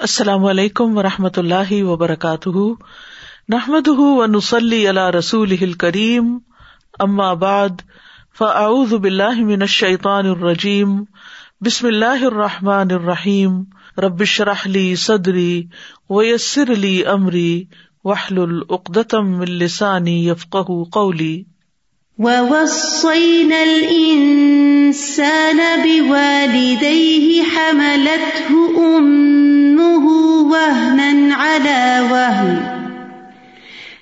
السلام علیکم و رحمۃ اللہ وبرکاتہ۔ نحمد و نسلی اللہ رسول کریم ام آباد فعز بلّہ من الشیطان الرجیم۔ بسم اللہ الرحمٰن الرحیم۔ ربش رحلی صدری ویسر علی عمری وحل العقدم السانی یفق قولی۔ ووصينا الإنسان بوالديه حملته أمه وهنا على وهن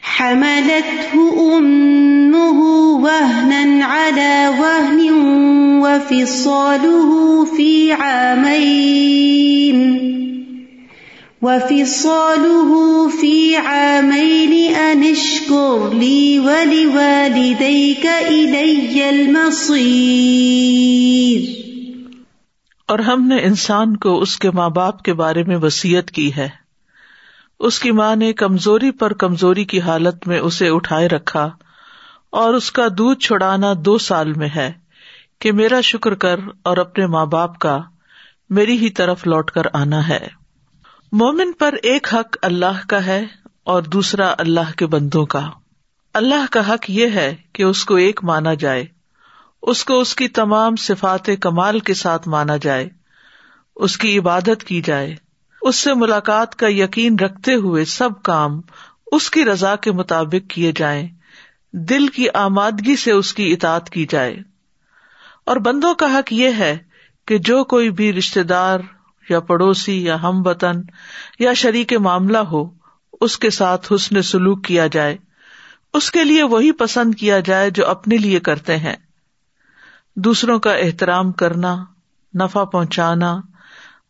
حملته أمه وهنا على وهن وفصاله في عامين وفصاله في عامين أن اشكر لي ولوالديك إلي المصير۔ اور ہم نے انسان کو اس کے ماں باپ کے بارے میں وسیعت کی ہے۔ اس کی ماں نے کمزوری پر کمزوری کی حالت میں اسے اٹھائے رکھا اور اس کا دودھ چھڑانا دو سال میں ہے کہ میرا شکر کر اور اپنے ماں باپ کا میری ہی طرف لوٹ کر آنا ہے۔ مومن پر ایک حق اللہ کا ہے اور دوسرا اللہ کے بندوں کا۔ اللہ کا حق یہ ہے کہ اس کو ایک مانا جائے۔ اس کو اس کی تمام صفات کمال کے ساتھ مانا جائے۔ اس کی عبادت کی جائے۔ اس سے ملاقات کا یقین رکھتے ہوئے سب کام اس کی رضا کے مطابق کیے جائیں۔ دل کی آمادگی سے اس کی اطاط کی جائے۔ اور بندوں کا حق یہ ہے کہ جو کوئی بھی رشتے دار یا پڑوسی یا ہم وطن یا شریک معاملہ ہو، اس کے ساتھ حسن سلوک کیا جائے۔ اس کے لیے وہی پسند کیا جائے جو اپنے لیے کرتے ہیں۔ دوسروں کا احترام کرنا، نفع پہنچانا،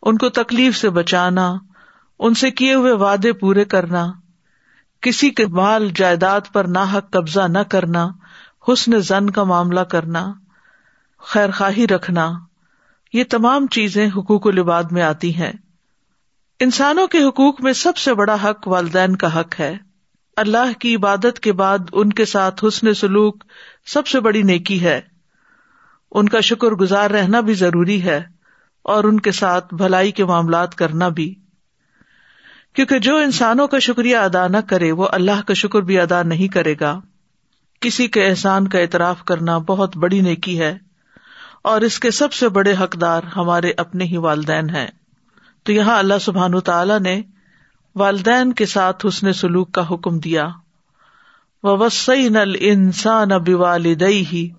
ان کو تکلیف سے بچانا، ان سے کیے ہوئے وعدے پورے کرنا۔ کسی کے مال جائیداد پر ناحق قبضہ نہ کرنا، حسن زن کا معاملہ کرنا خیر خواہی رکھنا۔ یہ تمام چیزیں حقوق العباد میں آتی ہیں۔ انسانوں کے حقوق میں سب سے بڑا حق والدین کا حق ہے۔ اللہ کی عبادت کے بعد ان کے ساتھ حسن سلوک سب سے بڑی نیکی ہے۔ ان کا شکر گزار رہنا بھی ضروری ہے اور ان کے ساتھ بھلائی کے معاملات کرنا بھی۔ کیونکہ جو انسانوں کا شکریہ ادا نہ کرے، وہ اللہ کا شکر بھی ادا نہیں کرے گا۔ کسی کے احسان کا اعتراف کرنا بہت بڑی نیکی ہے۔ اور اس کے سب سے بڑے حقدار ہمارے اپنے ہی والدین ہیں۔ تو یہاں اللہ سبحان تعالی نے والدین کے ساتھ حسن سلوک کا حکم دیا۔ وسعی نل انسان اب والدئی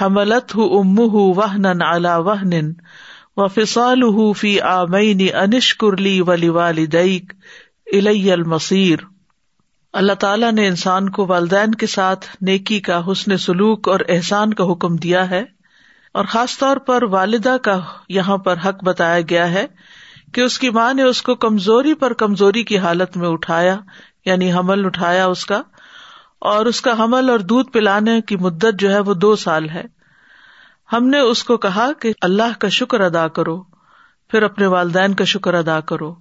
حملت ام وہن الا وہن و فسال فی آمین انشکرلی ولی والدیک الی المصیر اللہ تعالیٰ نے انسان کو والدین کے ساتھ نیکی کا حسن سلوک اور احسان کا حکم دیا ہے۔ اور خاص طور پر والدہ کا یہاں پر حق بتایا گیا ہے کہ اس کی ماں نے اس کو کمزوری پر کمزوری کی حالت میں اٹھایا یعنی حمل اٹھایا اس کا، اور اس کا حمل اور دودھ پلانے کی مدت جو ہے وہ دو سال ہے۔ ہم نے اس کو کہا کہ اللہ کا شکر ادا کرو، پھر اپنے والدین کا شکر ادا کرو۔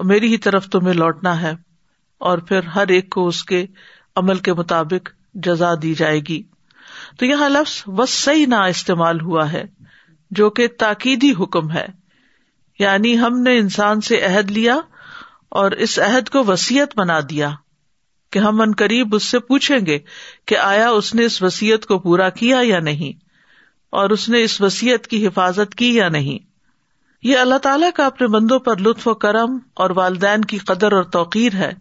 میری ہی طرف تمہیں لوٹنا ہے، اور پھر ہر ایک کو اس کے عمل کے مطابق جزا دی جائے گی۔ تو یہاں لفظ وسعی نہ استعمال ہوا ہے، جو کہ تاکیدی حکم ہے۔ یعنی ہم نے انسان سے عہد لیا اور اس عہد کو وسیعت بنا دیا کہ ہم ان قریب اس سے پوچھیں گے کہ آیا اس نے اس وسیعت کو پورا کیا یا نہیں؟ اور اس نے اس وسیعت کی حفاظت کی یا نہیں؟ یہ اللہ تعالیٰ کا اپنے بندوں پر لطف و کرم اور والدین کی قدر اور توقیر ہے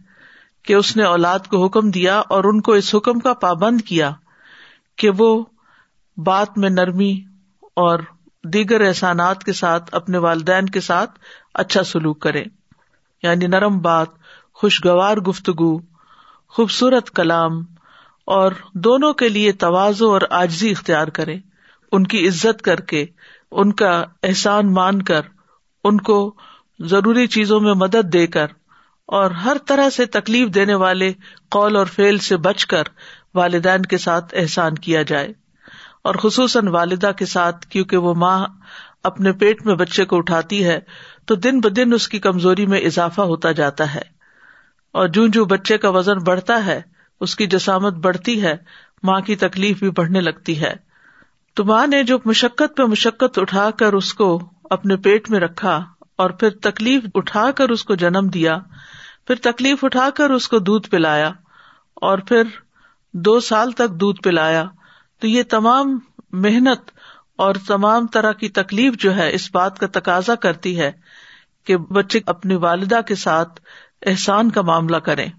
کہ اس نے اولاد کو حکم دیا اور ان کو اس حکم کا پابند کیا۔ کہ وہ بات میں نرمی اور دیگر احسانات کے ساتھ اپنے والدین کے ساتھ اچھا سلوک کرے۔ یعنی نرم بات، خوشگوار گفتگو، خوبصورت کلام اور دونوں کے لیے توازو اور آجزی اختیار کرے۔ ان کی عزت کر کے، ان کا احسان مان کر، ان کو ضروری چیزوں میں مدد دے کر اور ہر طرح سے تکلیف دینے والے قول اور فیل سے بچ کر والدین کے ساتھ احسان کیا جائے اور خصوصاً والدہ کے ساتھ، کیونکہ وہ ماں اپنے پیٹ میں بچے کو اٹھاتی ہے، تو دن بدن اس کی کمزوری میں اضافہ ہوتا جاتا ہے۔ اور جو جو بچے کا وزن بڑھتا ہے، اس کی جسامت بڑھتی ہے، ماں کی تکلیف بھی بڑھنے لگتی ہے۔ تو ماں نے جو مشقت پہ مشقت اٹھا کر اس کو اپنے پیٹ میں رکھا اور پھر تکلیف اٹھا کر اس کو جنم دیا، پھر تکلیف اٹھا کر اس کو دودھ پلایا اور پھر دو سال تک دودھ پلایا، تو یہ تمام محنت اور تمام طرح کی تکلیف جو ہے، اس بات کا تقاضا کرتی ہے کہ بچے اپنی والدہ کے ساتھ احسان کا معاملہ کریں۔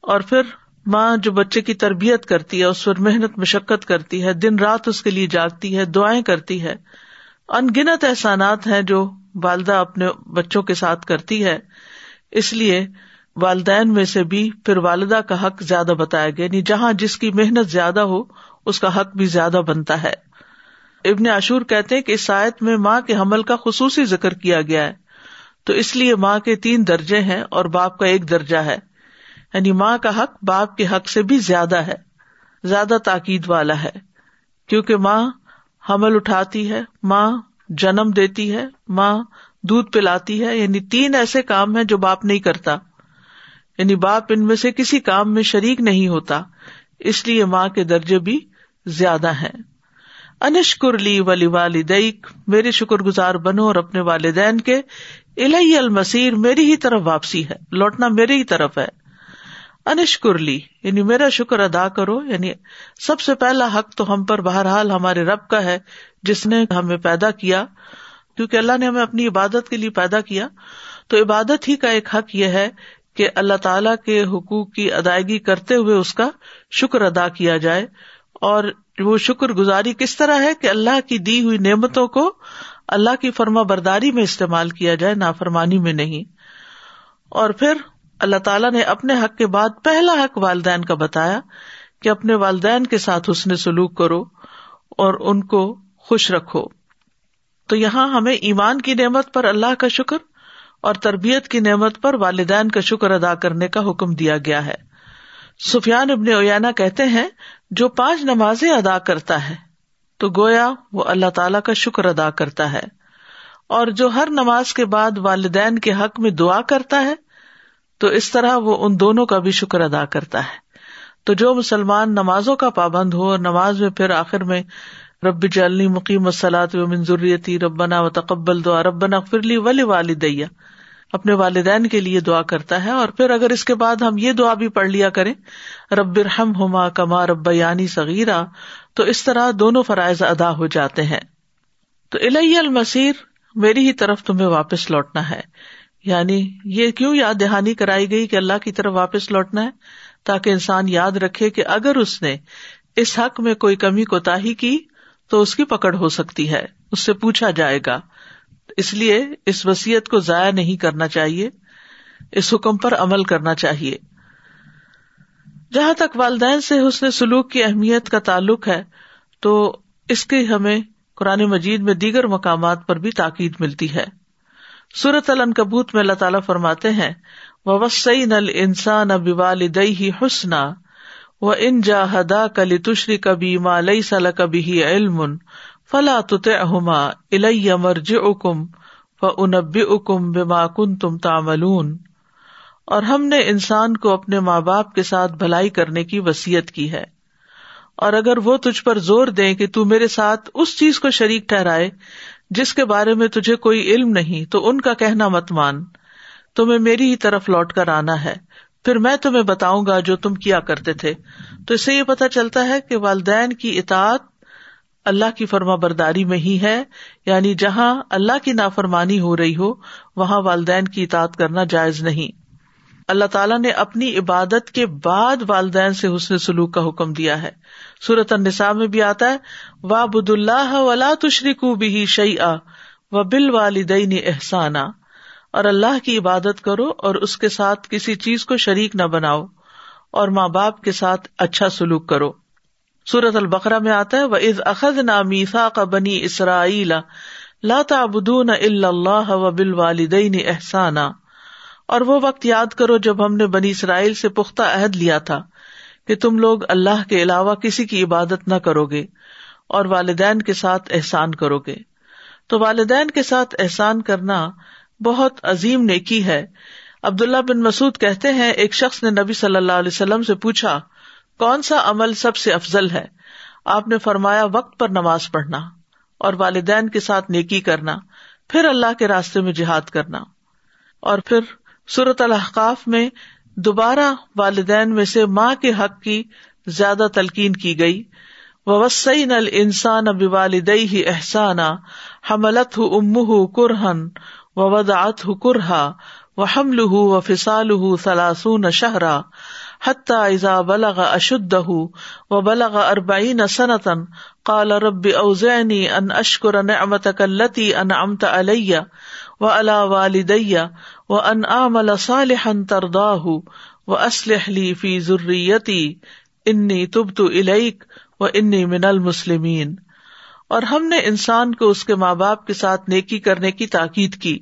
اور پھر ماں جو بچے کی تربیت کرتی ہے، اس پر محنت، مشقت کرتی ہے، دن رات اس کے لیے جاگتی ہے، دعائیں کرتی ہے۔ ان گنت احسانات ہیں جو والدہ اپنے بچوں کے ساتھ کرتی ہے۔ اس لیے والدین میں سے بھی پھر والدہ کا حق زیادہ بتایا گیا یعنی جہاں جس کی محنت زیادہ ہو، اس کا حق بھی زیادہ بنتا ہے۔ ابن عاشور کہتے ہیں کہ اس آیت میں ماں کے حمل کا خصوصی ذکر کیا گیا ہے۔ تو اس لیے ماں کے تین درجے ہیں اور باپ کا ایک درجہ ہے۔ یعنی ماں کا حق باپ کے حق سے بھی زیادہ ہے، زیادہ تاکید والا ہے۔ کیونکہ ماں حمل اٹھاتی ہے، ماں جنم دیتی ہے، ماں دودھ پلاتی ہے یعنی تین ایسے کام ہیں جو باپ نہیں کرتا۔ یعنی باپ ان میں سے کسی کام میں شریک نہیں ہوتا، اس لیے ماں کے درجے بھی زیادہ ہیں۔ انشکر لی ولی والدیک میرے شکر گزار بنو اور اپنے والدین کے الہی المسیر میری ہی طرف واپسی ہے، لوٹنا میری ہی طرف ہے۔ انشکر لی یعنی میرا شکر ادا کرو یعنی سب سے پہلا حق تو ہم پر بہرحال ہمارے رب کا ہے، جس نے ہمیں پیدا کیا۔ کیونکہ اللہ نے ہمیں اپنی عبادت کے لیے پیدا کیا، تو عبادت ہی کا ایک حق یہ ہے کہ اللہ تعالی کے حقوق کی ادائیگی کرتے ہوئے اس کا شکر ادا کیا جائے اور وہ شکر گزاری کس طرح ہے کہ اللہ کی دی ہوئی نعمتوں کو اللہ کی فرما برداری میں استعمال کیا جائے، نافرمانی میں نہیں۔ اور پھر اللہ تعالیٰ نے اپنے حق کے بعد پہلا حق والدین کا بتایا کہ اپنے والدین کے ساتھ حسن سلوک کرو اور ان کو خوش رکھو۔ تو یہاں ہمیں ایمان کی نعمت پر اللہ کا شکر اور تربیت کی نعمت پر والدین کا شکر ادا کرنے کا حکم دیا گیا ہے۔ سفیان ابن اویانا کہتے ہیں، جو پانچ نمازیں ادا کرتا ہے، تو گویا وہ اللہ تعالی کا شکر ادا کرتا ہے۔ اور جو ہر نماز کے بعد والدین کے حق میں دعا کرتا ہے، تو اس طرح وہ ان دونوں کا بھی شکر ادا کرتا ہے۔ تو جو مسلمان نمازوں کا پابند ہو اور نماز میں پھر آخر میں، رب جلنی مقیم سلاد و منظوریتی ربنا و تقبل دعا، ربنا فرلی ولی والدیا اپنے والدین کے لیے دعا کرتا ہے اور پھر اگر اس کے بعد ہم یہ دعا بھی پڑھ لیا کریں، رب رحم ہما کما رب یعنی صغیرہ تو اس طرح دونوں فرائض ادا ہو جاتے ہیں۔ تو الہی المسیر میری ہی طرف تمہیں واپس لوٹنا ہے۔ یعنی یہ کیوں یاد دہانی کرائی گئی کہ اللہ کی طرف واپس لوٹنا ہے؟ تاکہ انسان یاد رکھے کہ اگر اس نے اس حق میں کوئی کمی کوتا کی، تو اس کی پکڑ ہو سکتی ہے، اس سے پوچھا جائے گا۔ اس لیے اس وسیعت کو ضائع نہیں کرنا چاہیے، اس حکم پر عمل کرنا چاہیے۔ جہاں تک والدین سے حسن سلوک کی اہمیت کا تعلق ہے، تو اس کی ہمیں قرآن مجید میں دیگر مقامات پر بھی تاکید ملتی ہے۔ سورت العنکبوت میں اللہ تعالیٰ فرماتے ہیں وہ وسعی نل انسان اب والدئی حسنا و ان جا ہدا کلی تشری کبھی ماں لئی سل کبھی علم فلا تت اہما الیہ مرج اکم و انب اکم بما کن تم تاملون اور ہم نے انسان کو اپنے ماں باپ کے ساتھ بھلائی کرنے کی وسیعت کی ہے۔ اور اگر وہ تجھ پر زور دیں کہ تو میرے ساتھ اس چیز کو شریک ٹھہرائے جس کے بارے میں تجھے کوئی علم نہیں، تو ان کا کہنا مت مان۔ تمہیں میری ہی طرف لوٹ کر آنا ہے۔ پھر میں تمہیں بتاؤں گا جو تم کیا کرتے تھے۔ تو اس سے یہ پتا چلتا ہے کہ والدین کی اطاعت اللہ کی فرما برداری میں ہی ہے یعنی جہاں اللہ کی نافرمانی ہو رہی ہو، وہاں والدین کی اطاعت کرنا جائز نہیں۔ اللہ تعالیٰ نے اپنی عبادت کے بعد والدین سے حسن سلوک کا حکم دیا ہے۔ سورت النساء میں بھی آتا ہے وا بد اللہ ولا تشریق بھی شعی آ و بل والدین احسانہ اور اللہ کی عبادت کرو اور اس کے ساتھ کسی چیز کو شریک نہ بناؤ اور ماں باپ کے ساتھ اچھا سلوک کرو۔ سورت البقرا میں آتا ہے وہ از اخذ نا میسا کا بنی اسرائیل لاتا اللہ و بل والدین احسانہ اور وہ وقت یاد کرو جب ہم نے بنی اسرائیل سے پختہ عہد لیا تھا کہ تم لوگ اللہ کے علاوہ کسی کی عبادت نہ کرو گے اور والدین کے ساتھ احسان کرو گے تو والدین کے ساتھ احسان کرنا بہت عظیم نیکی ہے۔ عبداللہ بن مسعد کہتے ہیں، ایک شخص نے نبی صلی اللہ علیہ وسلم سے پوچھا کون سا عمل سب سے افضل ہے؟ آپ نے فرمایا، وقت پر نماز پڑھنا اور والدین کے ساتھ نیکی کرنا، پھر اللہ کے راستے میں جہاد کرنا۔ اور پھر صورت الحقاف میں دوبارہ والدین میں سے ماں کے حق کی زیادہ تلقین کی گئی۔ وسعین السان اب والدئی ہی احسانہ حملت ہُ ام کرہن و ودعت ہُ کرہا و حمل و فسال سلاسون شہرا حتى اذا بلغ اشده وبلغ اربعين سنة قال رب اوزعني ان اشكر نعمتك التي انعمت علي وعلى والدي وان اعمل صالحا ترضاه واصلح لي في ذريتي انی تبت الیک و انی من المسلمین اور ہم نے انسان کو اس کے ماں باپ کے ساتھ نیکی کرنے کی تاکید کی۔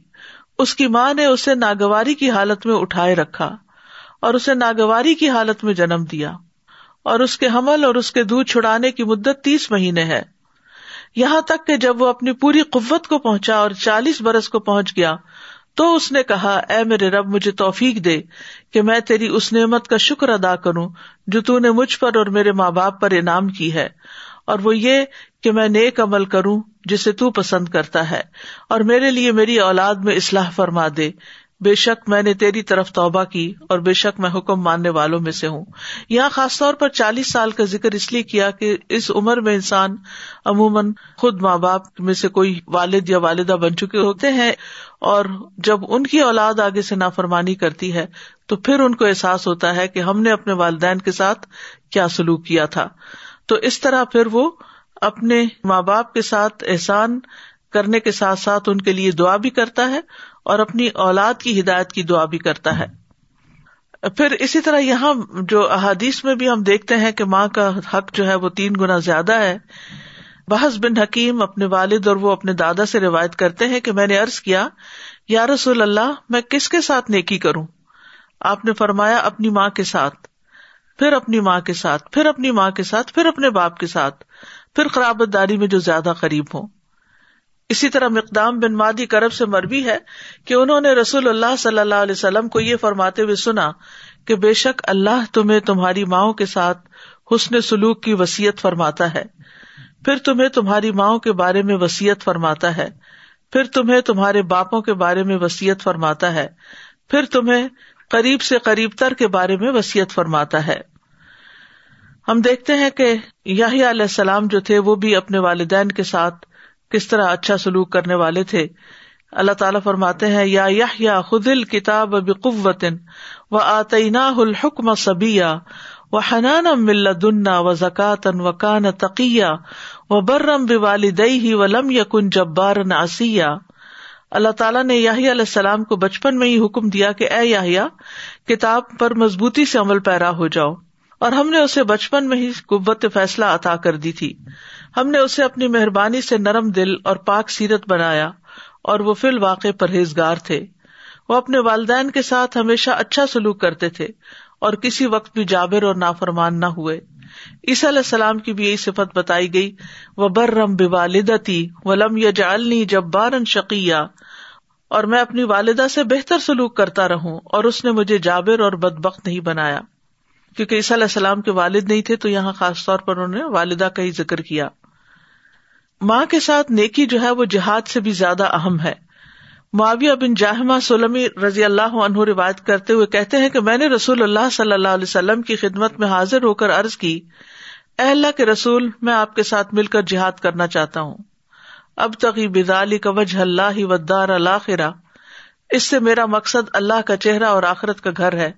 اس کی ماں نے اسے ناگواری کی حالت میں اٹھائے رکھا۔ اور اسے ناگواری کی حالت میں جنم دیا۔ اور اس کے حمل اور اس کے دودھ چھڑانے کی مدت تیس مہینے ہے۔ یہاں تک کہ جب وہ اپنی پوری قوت کو پہنچا اور چالیس برس کو پہنچ گیا، تو اس نے کہا، اے میرے رب، مجھے توفیق دے کہ میں تیری اس نعمت کا شکر ادا کروں جو تو نے مجھ پر اور میرے ماں باپ پر انعام کی ہے۔ اور وہ یہ کہ میں نیک عمل کروں جسے تو پسند کرتا ہے اور میرے لیے میری اولاد میں اصلاح فرما دے۔ بے شک میں نے تیری طرف توبہ کی اور بے شک میں حکم ماننے والوں میں سے ہوں۔ یہاں خاص طور پر چالیس سال کا ذکر اس لیے کیا کہ اس عمر میں انسان عموماً خود ماں باپ میں سے کوئی والد یا والدہ بن چکے ہوتے ہیں اور جب ان کی اولاد آگے سے نافرمانی کرتی ہے تو پھر ان کو احساس ہوتا ہے کہ ہم نے اپنے والدین کے ساتھ کیا سلوک کیا تھا۔ تو اس طرح پھر وہ اپنے ماں باپ کے ساتھ احسان کرنے کے ساتھ ساتھ ان کے لیے دعا بھی کرتا ہے اور اپنی اولاد کی ہدایت کی دعا بھی کرتا ہے۔ پھر اسی طرح یہاں جو احادیث میں بھی ہم دیکھتے ہیں کہ ماں کا حق جو ہے وہ تین گنا زیادہ ہے۔ بحث بن حکیم اپنے والد اور وہ اپنے دادا سے روایت کرتے ہیں کہ میں نے ارض کیا، یا رسول اللہ، میں کس کے ساتھ نیکی کروں؟ آپ نے فرمایا، اپنی ماں کے ساتھ۔ پھر اپنی ماں کے ساتھ، پھر اپنی ماں کے ساتھ، پھر اپنے باپ کے ساتھ۔ پھر خرابت داری میں جو زیادہ قریب ہوں۔ اسی طرح مقدام بن مادی کرب سے مربی ہے کہ انہوں نے رسول اللہ صلی اللہ علیہ وسلم کو یہ فرماتے ہوئے سنا کہ بے شک اللہ تمہیں تمہاری ماؤں کے ساتھ حسن سلوک کی وسیعت فرماتا ہے۔ پھر تمہیں تمہاری ماؤں کے بارے میں وسیعت فرماتا ہے۔ پھر تمہیں تمہارے باپوں کے بارے میں وسیعت فرماتا ہے۔ پھر تمہیں قریب سے قریب تر کے بارے میں وسیعت فرماتا ہے۔ ہم دیکھتے ہیں کہ یاہی علیہ السلام جو تھے وہ بھی اپنے والدین کے ساتھ کس طرح اچھا سلوک کرنے والے تھے۔ اللہ تعالیٰ فرماتے ہیں، یا یا خد ال کتاب و آتینا الحکم سبیا و حنان مل و زکاتن و کان تقیہ و برم والدئی و لم یقن جبار ناسیا اللہ تعالیٰ نے یاہی علیہ السلام کو بچپن میں ہی حکم دیا کہ اے یاہیا کتاب پر مضبوطی سے عمل پیرا ہو جاؤ۔ اور ہم نے اسے بچپن میں ہی قوت فیصلہ عطا کر دی تھی۔ ہم نے اسے اپنی مہربانی سے نرم دل اور پاک سیرت بنایا اور وہ فی الواقع پرہیزگار تھے۔ وہ اپنے والدین کے ساتھ ہمیشہ اچھا سلوک کرتے تھے اور کسی وقت بھی جابر اور نافرمان نہ ہوئے۔ عیسی علیہ السلام کی بھی یہی صفت بتائی گئی وہ برم والدتی ولم یا جالنی جب بارن شکیہ اور میں اپنی والدہ سے بہتر سلوک کرتا رہوں اور اس نے مجھے جابر اور بد بخت نہیں بنایا۔ کیونکہ عیسی علیہ السلام کے والد نہیں تھے تو یہاں خاص طور پر انہوں نے والدہ کا ہی ذکر کیا۔ ماں کے ساتھ نیکی جو ہے وہ جہاد سے بھی زیادہ اہم ہے۔ معاویہ بن جاہما سلمی رضی اللہ عنہ روایت کرتے ہوئے کہتے ہیں کہ میں نے رسول اللہ صلی اللہ علیہ وسلم کی خدمت میں حاضر ہو کر عرض کی، اے اللہ کے رسول، میں آپ کے ساتھ مل کر جہاد کرنا چاہتا ہوں۔ اب تقی بدالی کا وجہ اللہ ودار الآخرا اس سے میرا مقصد اللہ کا چہرہ اور آخرت کا گھر ہے۔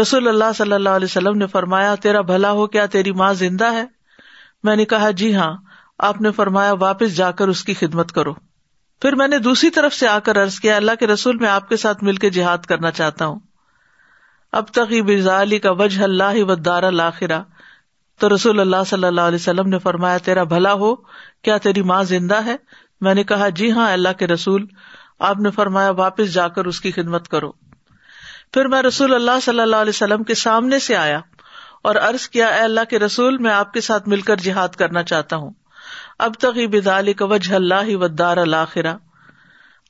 رسول اللہ صلی اللہ علیہ وسلم نے فرمایا، تیرا بھلا ہو کیا، تیری ماں زندہ ہے؟ میں نے کہا جی ہاں۔ آپ نے فرمایا واپس جا کر اس کی خدمت کرو۔ پھر میں نے دوسری طرف سے آ کر ارض کیا، اللہ کے رسول، میں آپ کے ساتھ مل کے جہاد کرنا چاہتا ہوں۔ اب تک علی کا وجہ اللہ و دار الآخرا تو رسول اللہ صلی اللہ علیہ وسلم نے فرمایا، تیرا بھلا ہو، کیا تیری ماں زندہ ہے؟ میں نے کہا جی ہاں اللہ کے رسول۔ آپ نے فرمایا، واپس جا کر اس کی خدمت کرو۔ پھر میں رسول اللہ صلی اللہ علیہ وسلم کے سامنے سے آیا اور ارض کیا، اے اللہ کے رسول، میں آپ کے ساتھ مل کر جہاد کرنا چاہتا ہوں۔ اب تک بدال کا وجہ اللہ و دار الآخرا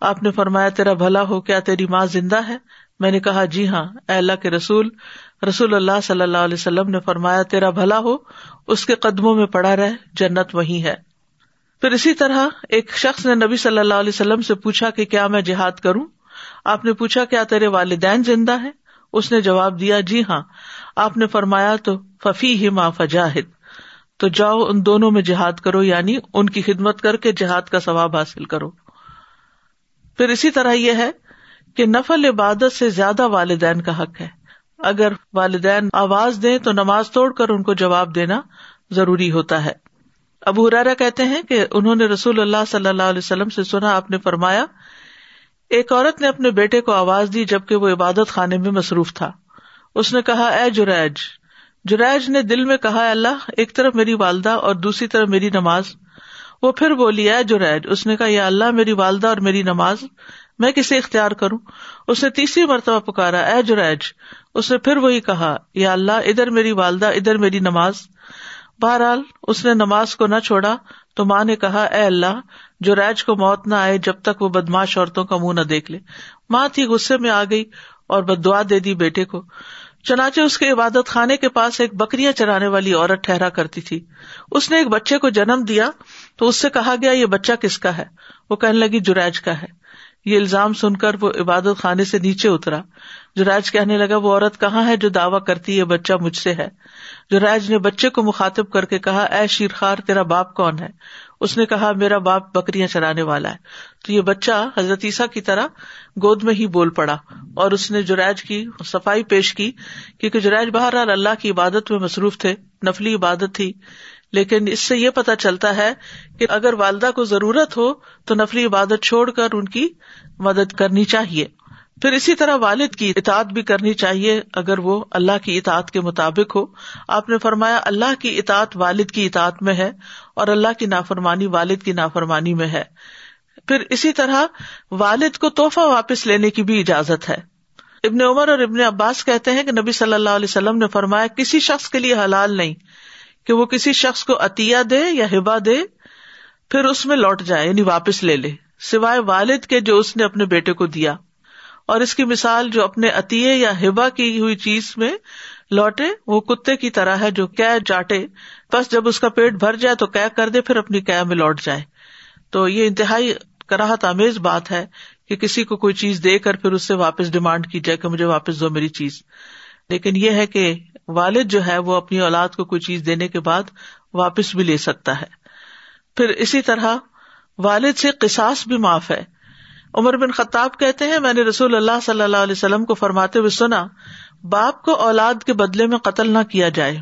آپ نے فرمایا، تیرا بھلا ہو، کیا تیری ماں زندہ ہے؟ میں نے کہا جی ہاں اے اللہ کے رسول۔ رسول اللہ صلی اللہ علیہ وسلم نے فرمایا، تیرا بھلا ہو، اس کے قدموں میں پڑا رہ، جنت وہی ہے۔ پھر اسی طرح ایک شخص نے نبی صلی اللہ علیہ وسلم سے پوچھا کہ کیا میں جہاد کروں؟ آپ نے پوچھا، کیا تیرے والدین زندہ ہے اس نے جواب دیا جی ہاں۔ آپ نے فرمایا، تو ففی ہی ما فجاہد۔ تو جاؤ ان دونوں میں جہاد کرو یعنی ان کی خدمت کر کے جہاد کا ثواب حاصل کرو۔ پھر اسی طرح یہ ہے کہ نفل عبادت سے زیادہ والدین کا حق ہے۔ اگر والدین آواز دیں تو نماز توڑ کر ان کو جواب دینا ضروری ہوتا ہے۔ ابو ہرارا کہتے ہیں کہ انہوں نے رسول اللہ صلی اللہ علیہ وسلم سے سنا، آپ نے فرمایا، ایک عورت نے اپنے بیٹے کو آواز دی جبکہ وہ عبادت خانے میں مصروف تھا۔ اس نے کہا، اے جریج جریج نے دل میں کہا اللہ، ایک طرف میری والدہ اور دوسری طرف میری نماز۔ وہ پھر بولی، اے جریج اس نے کہا، یا اللہ، میری والدہ اور میری نماز میں کسے اختیار کروں؟ اس نے تیسری مرتبہ پکارا، اے جریج اس نے پھر وہی کہا، یا اللہ، ادھر میری والدہ، ادھر میری نماز۔ بہرحال، اس نے نماز کو نہ چھوڑا تو ماں نے کہا، اے اللہ جو ریج کو موت نہ آئے جب تک وہ بدماش عورتوں کا منہ نہ دیکھ لے۔ ماں تھی، غصے میں آ گئی اور بد دعا دے دی بیٹے کو۔ چنانچہ اس کے عبادت خانے کے پاس ایک بکریاں چرانے والی عورت ٹھہرا کرتی تھی۔ اس نے ایک بچے کو جنم دیا تو اس سے کہا گیا، یہ بچہ کس کا ہے؟ وہ کہنے لگی، جریج کا ہے۔ یہ الزام سن کر وہ عبادت خانے سے نیچے اترا۔ جو کہنے لگا، وہ عورت کہاں ہے جو دعوی کرتی ہے بچہ مجھ سے ہے؟ جو راج نے بچے کو مخاطب کر کے کہا، اے شیرخار تیرا باپ کون ہے؟ اس نے کہا، میرا باپ بکریاں چرانے والا ہے۔ تو یہ بچہ حضرت عیسیٰ کی طرح گود میں ہی بول پڑا اور اس نے جرائج کی، صفائی پیش کی، کیونکہ جرائج بہرحال اللہ کی عبادت میں مصروف تھے، نفلی عبادت تھی۔ لیکن اس سے یہ پتا چلتا ہے کہ اگر والدہ کو ضرورت ہو تو نفلی عبادت چھوڑ کر ان کی مدد کرنی چاہیے۔ پھر اسی طرح والد کی اطاعت بھی کرنی چاہیے اگر وہ اللہ کی اطاعت کے مطابق ہو۔ آپ نے فرمایا، اللہ کی اطاعت والد کی اطاعت میں ہے اور اللہ کی نافرمانی والد کی نافرمانی میں ہے۔ پھر اسی طرح والد کو توحفہ واپس لینے کی بھی اجازت ہے۔ ابن عمر اور ابن عباس کہتے ہیں کہ نبی صلی اللہ علیہ وسلم نے فرمایا، کسی شخص کے لیے حلال نہیں کہ وہ کسی شخص کو عطیہ دے یا ہبا دے، پھر اس میں لوٹ جائے یعنی واپس لے لے۔ سوائے والد کے جو اس نے اپنے بیٹے کو دیا۔ اور اس کی مثال جو اپنے عطیے یا ہبا کی ہوئی چیز میں لوٹے، وہ کتے کی طرح ہے جو کی چاٹے بس جب اس کا پیٹ بھر جائے تو کی کر دے، پھر اپنی کی میں لوٹ جائے۔ تو یہ انتہائی کراہت آمیز بات ہے کہ کسی کو کوئی چیز دے کر پھر اس سے واپس ڈیمانڈ کی جائے کہ مجھے واپس دو میری چیز۔ لیکن یہ ہے کہ والد جو ہے وہ اپنی اولاد کو کوئی چیز دینے کے بعد واپس بھی لے سکتا ہے۔ پھر اسی طرح والد سے قصاص بھی معاف ہے۔ عمر بن خطاب کہتے ہیں، میں نے رسول اللہ صلی اللہ علیہ وسلم کو فرماتے ہوئے سنا باپ کو اولاد کے بدلے میں قتل نہ کیا جائے۔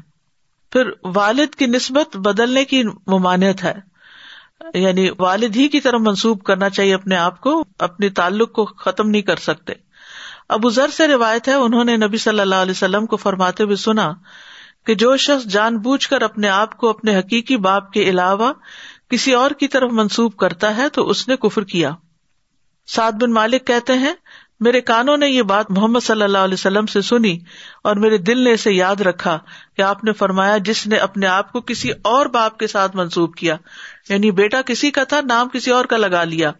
پھر والد کی نسبت بدلنے کی ممانعت ہے۔ یعنی والد ہی کی طرف منسوب کرنا چاہیے اپنے آپ کو اپنے تعلق کو ختم نہیں کر سکتے۔ ابو ذر سے روایت ہے، انہوں نے نبی صلی اللہ علیہ وسلم کو فرماتے ہوئے سنا کہ جو شخص جان بوجھ کر اپنے آپ کو اپنے حقیقی باپ کے علاوہ کسی اور کی طرف منسوب کرتا ہے تو اس نے کفر کیا۔ سعد بن مالک کہتے ہیں میرے کانوں نے یہ بات محمد صلی اللہ علیہ وسلم سے سنی اور میرے دل نے اسے یاد رکھا کہ آپ نے فرمایا جس نے اپنے آپ کو کسی اور باپ کے ساتھ منسوب کیا یعنی بیٹا کسی کا تھا، نام کسی اور کا لگا لیا،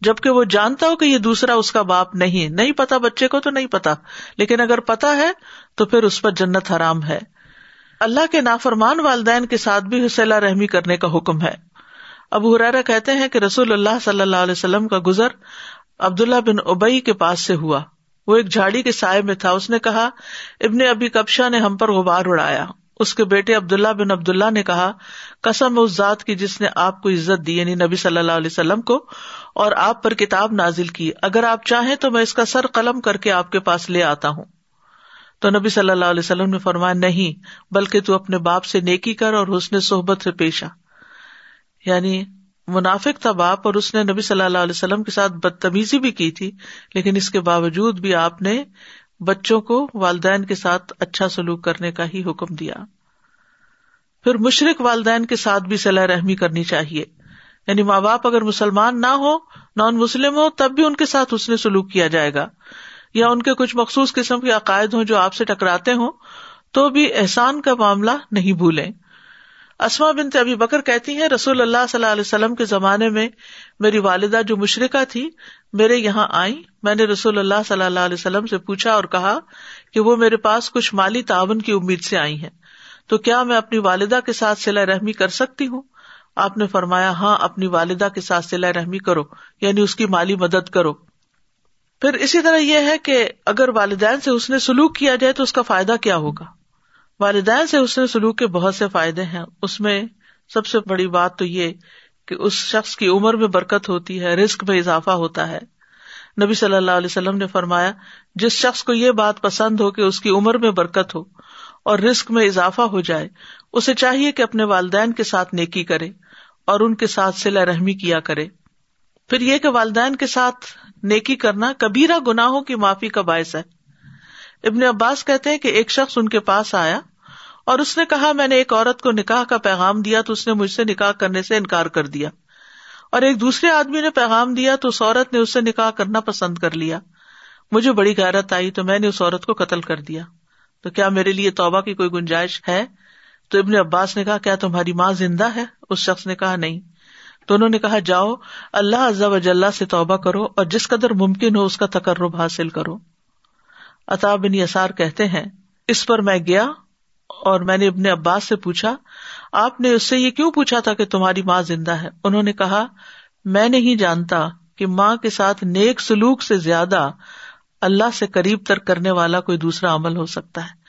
جبکہ وہ جانتا ہو کہ یہ دوسرا اس کا باپ نہیں نہیں پتا بچے کو تو نہیں پتا، لیکن اگر پتا ہے تو پھر اس پر جنت حرام ہے۔ اللہ کے نافرمان والدین کے ساتھ بھی حسلہ رحمی کرنے کا حکم ہے۔ ابو حرارا کہتے ہیں کہ رسول اللہ صلی اللہ علیہ وسلم کا گزر عبداللہ بن ابئی کے پاس سے ہوا۔ وہ ایک جھاڑی کے سائے میں تھا۔ اس نے کہا، ابن ابی کبشا نے ہم پر غبار اڑایا۔ اس کے بیٹے عبداللہ بن عبد اللہ نے کہا کسم اس ذات کی جس نے آپ کو عزت دی یعنی نبی صلی اللہ علیہ وسلم کو، اور آپ پر کتاب نازل کی۔ اگر آپ چاہیں تو میں اس کا سر قلم کر کے آپ کے پاس لے آتا ہوں۔ تو نبی صلی اللہ علیہ وسلم نے فرمایا، نہیں، بلکہ تو اپنے باپ سے نیکی کر اور حسن صحبت سے پیش آ یعنی منافق تھا باپ اور اس نے نبی صلی اللہ علیہ وسلم کے ساتھ بدتمیزی بھی کی تھی، لیکن اس کے باوجود بھی آپ نے بچوں کو والدین کے ساتھ اچھا سلوک کرنے کا ہی حکم دیا۔ پھر مشرق والدین کے ساتھ بھی صلاح رحمی کرنی چاہیے۔ یعنی ماں باپ اگر مسلمان نہ ہو نان مسلم ہو تب بھی ان کے ساتھ اس نے سلوک کیا جائے گا۔ یا ان کے کچھ مخصوص قسم کے عقائد ہوں جو آپ سے ٹکراتے ہوں، تو بھی احسان کا معاملہ نہیں بھولیں۔ اسما بن ابھی بکر کہتی ہیں، رسول اللہ صلی اللہ علیہ وسلم کے زمانے میں میری والدہ جو مشرقہ تھی، میرے یہاں آئی میں نے رسول اللہ صلی اللہ علیہ وسلم سے پوچھا اور کہا کہ وہ میرے پاس کچھ مالی تعاون کی امید سے آئی ہیں۔ تو کیا میں اپنی والدہ کے ساتھ سلا رحمی کر سکتی ہوں؟ آپ نے فرمایا ہاں اپنی والدہ کے ساتھ سلا رحمی کرو یعنی اس کی مالی مدد کرو۔ پھر اسی طرح یہ ہے کہ اگر والدین سے اس نے سلوک کیا جائے تو اس کا فائدہ کیا ہوگا؟ والدین سے اس نے سلوک کے بہت سے فائدے ہیں۔ اس میں سب سے بڑی بات تو یہ کہ اس شخص کی عمر میں برکت ہوتی ہے رسک میں اضافہ ہوتا ہے۔ نبی صلی اللہ علیہ وسلم نے فرمایا، جس شخص کو یہ بات پسند ہو کہ اس کی عمر میں برکت ہو اور رسک میں اضافہ ہو جائے، اسے چاہیے کہ اپنے والدین کے ساتھ نیکی کرے اور ان کے ساتھ سلا رحمی کیا کرے۔ پھر یہ کہ والدین کے ساتھ نیکی کرنا کبیرہ گناہوں کی معافی کا باعث ہے۔ ابن عباس کہتے ہیں کہ ایک شخص ان کے پاس آیا اور اس نے کہا، میں نے ایک عورت کو نکاح کا پیغام دیا تو اس نے مجھ سے نکاح کرنے سے انکار کر دیا۔ اور ایک دوسرے آدمی نے پیغام دیا تو اس عورت نے اس سے نکاح کرنا پسند کر لیا۔ مجھے بڑی غیرت آئی تو میں نے اس عورت کو قتل کر دیا۔ تو کیا میرے لیے توبہ کی کوئی گنجائش ہے؟ تو ابن عباس نے کہا، کیا تمہاری ماں زندہ ہے؟ اس شخص نے کہا، نہیں۔ تو انہوں نے کہا، جاؤ، اللہ عزا وجاللہ سے توبہ کرو اور جس قدر ممکن ہو اس کا تقرب حاصل کرو۔ عطا بن یسار کہتے ہیں، اس پر میں گیا اور میں نے ابن عباس سے پوچھا، آپ نے اس سے یہ کیوں پوچھا تھا کہ تمہاری ماں زندہ ہے؟ انہوں نے کہا، میں نہیں جانتا کہ ماں کے ساتھ نیک سلوک سے زیادہ اللہ سے قریب تر کرنے والا کوئی دوسرا عمل ہو سکتا ہے،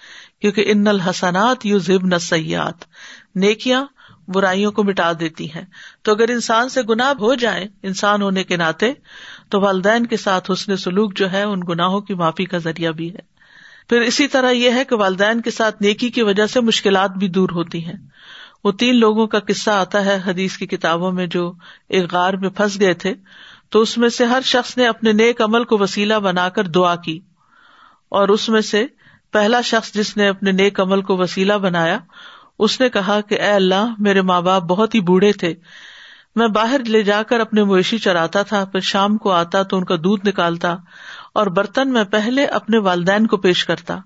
کیونکہ ان الحسنات یو زب نسیات نیکیاں برائیوں کو مٹا دیتی ہیں۔ تو اگر انسان سے گناہ ہو جائے، انسان ہونے کے ناطے تو والدین کے ساتھ حسن سلوک جو ہے، ان گناہوں کی معافی کا ذریعہ بھی ہے۔ پھر اسی طرح یہ ہے کہ والدین کے ساتھ نیکی کی وجہ سے مشکلات بھی دور ہوتی ہیں۔ وہ تین لوگوں کا قصہ آتا ہے حدیث کی کتابوں میں جو ایک غار میں پھنس گئے تھے۔ تو اس میں سے ہر شخص نے اپنے نیک عمل کو وسیلہ بنا کر دعا کی۔ اور اس میں سے پہلا شخص جس نے اپنے نیک عمل کو وسیلہ بنایا، اس نے کہا کہ اے اللہ، میرے ماں باپ بہت ہی بوڑھے تھے۔ میں باہر لے جا کر اپنے مویشی چراتا تھا، پھر شام کو آتا تو ان کا دودھ نکالتا اور برتن میں پہلے اپنے والدین کو پیش کرتا۔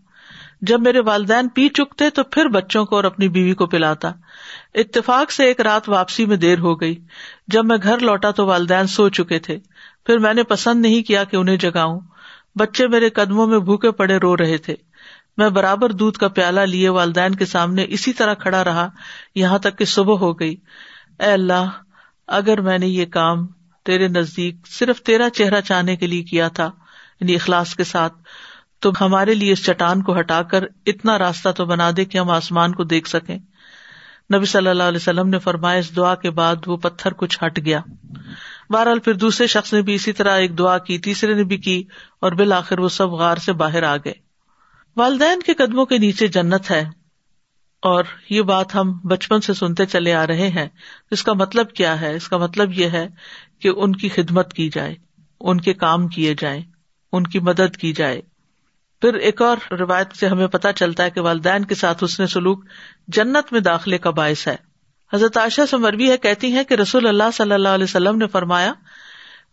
جب میرے والدین پی چکتے تو پھر بچوں کو اور اپنی بیوی کو پلاتا۔ اتفاق سے ایک رات واپسی میں دیر ہو گئی۔ جب میں گھر لوٹا تو والدین سو چکے تھے۔ پھر میں نے پسند نہیں کیا کہ انہیں جگاؤں۔ بچے میرے قدموں میں بھوکے پڑے رو رہے تھے۔ میں برابر دودھ کا پیالہ لیے والدین کے سامنے اسی طرح کھڑا رہا، یہاں تک کہ صبح ہو گئی۔ اے اللہ اگر میں نے یہ کام تیرے نزدیک صرف تیرا چہرہ چاہنے کے لیے کیا تھا یعنی اخلاص کے ساتھ، تو ہمارے لیے اس چٹان کو ہٹا کر اتنا راستہ تو بنا دے کہ ہم آسمان کو دیکھ سکیں۔ نبی صلی اللہ علیہ وسلم نے فرمایا، اس دعا کے بعد وہ پتھر کچھ ہٹ گیا۔ بہرحال پھر دوسرے شخص نے بھی اسی طرح ایک دعا کی، تیسرے نے بھی کی، اور بالآخر وہ سب غار سے باہر آ گئے۔ والدین کے قدموں کے نیچے جنت ہے۔ اور یہ بات ہم بچپن سے سنتے چلے آ رہے ہیں۔ اس کا مطلب کیا ہے؟ اس کا مطلب یہ ہے کہ ان کی خدمت کی جائے، ان کے کام کیے جائیں، ان کی مدد کی جائے۔ پھر ایک اور روایت سے ہمیں پتا چلتا ہے کہ والدین کے ساتھ اس نے سلوک جنت میں داخلے کا باعث ہے۔ حضرت عائشہ سے مربی ہے، کہتی ہے کہ رسول اللہ صلی اللہ علیہ وسلم نے فرمایا،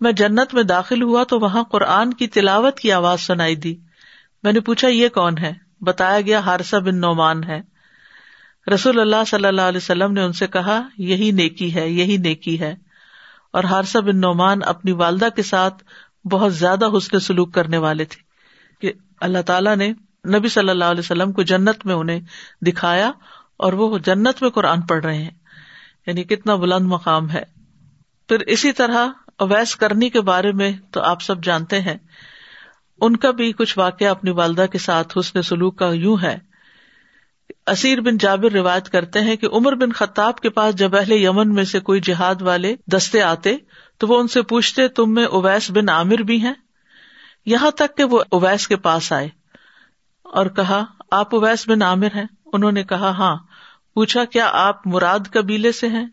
میں جنت میں داخل ہوا تو وہاں قرآن کی تلاوت کی آواز سنائی دی۔ میں نے پوچھا، یہ کون ہے؟ بتایا گیا ہارسا بن نعمان ہے۔ رسول اللہ صلی اللہ علیہ وسلم نے ان سے کہا، یہی نیکی ہے، یہی نیکی ہے۔ اور ہارسا بن نعمان اپنی والدہ کے ساتھ بہت زیادہ حسن سلوک کرنے والے تھے کہ اللہ تعالیٰ نے نبی صلی اللہ علیہ وسلم کو جنت میں انہیں دکھایا اور وہ جنت میں قرآن پڑھ رہے ہیں۔ یعنی کتنا بلند مقام ہے۔ پھر اسی طرح اویس کرنی کے بارے میں تو آپ سب جانتے ہیں۔ ان کا بھی کچھ واقعہ اپنی والدہ کے ساتھ حسن سلوک کا یوں ہے۔ اسیر بن جابر روایت کرتے ہیں کہ عمر بن خطاب کے پاس جب اہل یمن میں سے کوئی جہاد والے دستے آتے تو وہ ان سے پوچھتے، تم میں اویس بن عامر بھی ہیں؟ یہاں تک کہ وہ اویس کے پاس آئے اور کہا، آپ اویس بن عامر ہیں؟ انہوں نے کہا ہاں۔ پوچھا، کیا آپ مراد قبیلے سے ہیں؟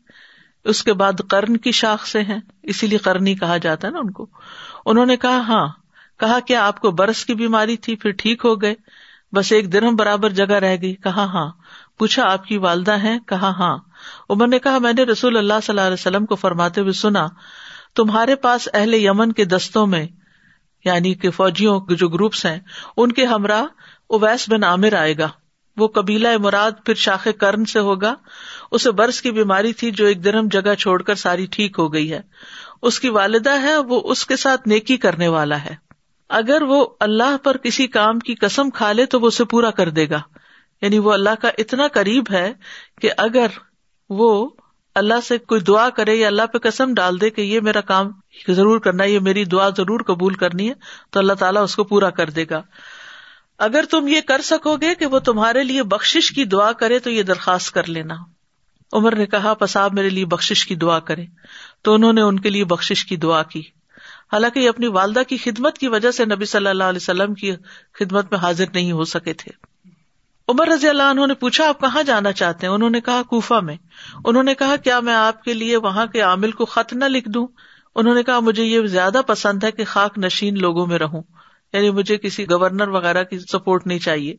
اس کے بعد کرن کی شاخ سے ہیں۔ اسی لیے کرنی کہا جاتا ہے نا ان کو۔ انہوں نے کہا ہاں۔ کہا، کیا آپ کو برس کی بیماری تھی؟ پھر ٹھیک ہو گئے۔ بس ایک درم برابر جگہ رہ گئی۔ کہا ہاں۔ پوچھا، آپ کی والدہ ہیں؟ کہا ہاں۔ عمر نے کہا، میں نے رسول اللہ صلی اللہ علیہ وسلم کو فرماتے ہوئے سنا، تمہارے پاس اہل یمن کے دستوں میں یعنی کہ فوجیوں کے جو گروپس ہیں، ان کے ہمراہ اویس بن عامر آئے گا۔ وہ قبیلہ مراد پھر شاخ کرن سے ہوگا۔ اسے برس کی بیماری تھی جو ایک درم جگہ چھوڑ کر ساری ٹھیک ہو گئی ہے۔ اس کی والدہ ہے، وہ اس کے ساتھ نیکی کرنے والا ہے۔ اگر وہ اللہ پر کسی کام کی قسم کھا لے تو وہ اسے پورا کر دے گا۔ یعنی وہ اللہ کا اتنا قریب ہے کہ اگر وہ اللہ سے کوئی دعا کرے یا اللہ پہ قسم ڈال دے کہ یہ میرا کام ضرور کرنا ہے، یہ میری دعا ضرور قبول کرنی ہے، تو اللہ تعالیٰ اس کو پورا کر دے گا۔ اگر تم یہ کر سکو گے کہ وہ تمہارے لیے بخش کی دعا کرے تو یہ درخواست کر لینا۔ عمر نے کہا پساب میرے لیے بخش کی دعا کرے تو انہوں نے ان کے لیے بخش کی دعا کی۔ حالانکہ یہ اپنی والدہ کی خدمت کی وجہ سے نبی صلی اللہ علیہ وسلم کی خدمت میں حاضر نہیں ہو سکے تھے۔ عمر رضی اللہ عنہ نے پوچھا، آپ کہاں جانا چاہتے ہیں؟ انہوں نے کہا کوفا میں۔ انہوں نے کہا، کیا میں آپ کے لیے وہاں کے عامل کو خط نہ لکھ دوں؟ انہوں نے کہا، مجھے یہ زیادہ پسند ہے کہ خاک نشین لوگوں میں رہوں۔ یعنی مجھے کسی گورنر وغیرہ کی سپورٹ نہیں چاہیے۔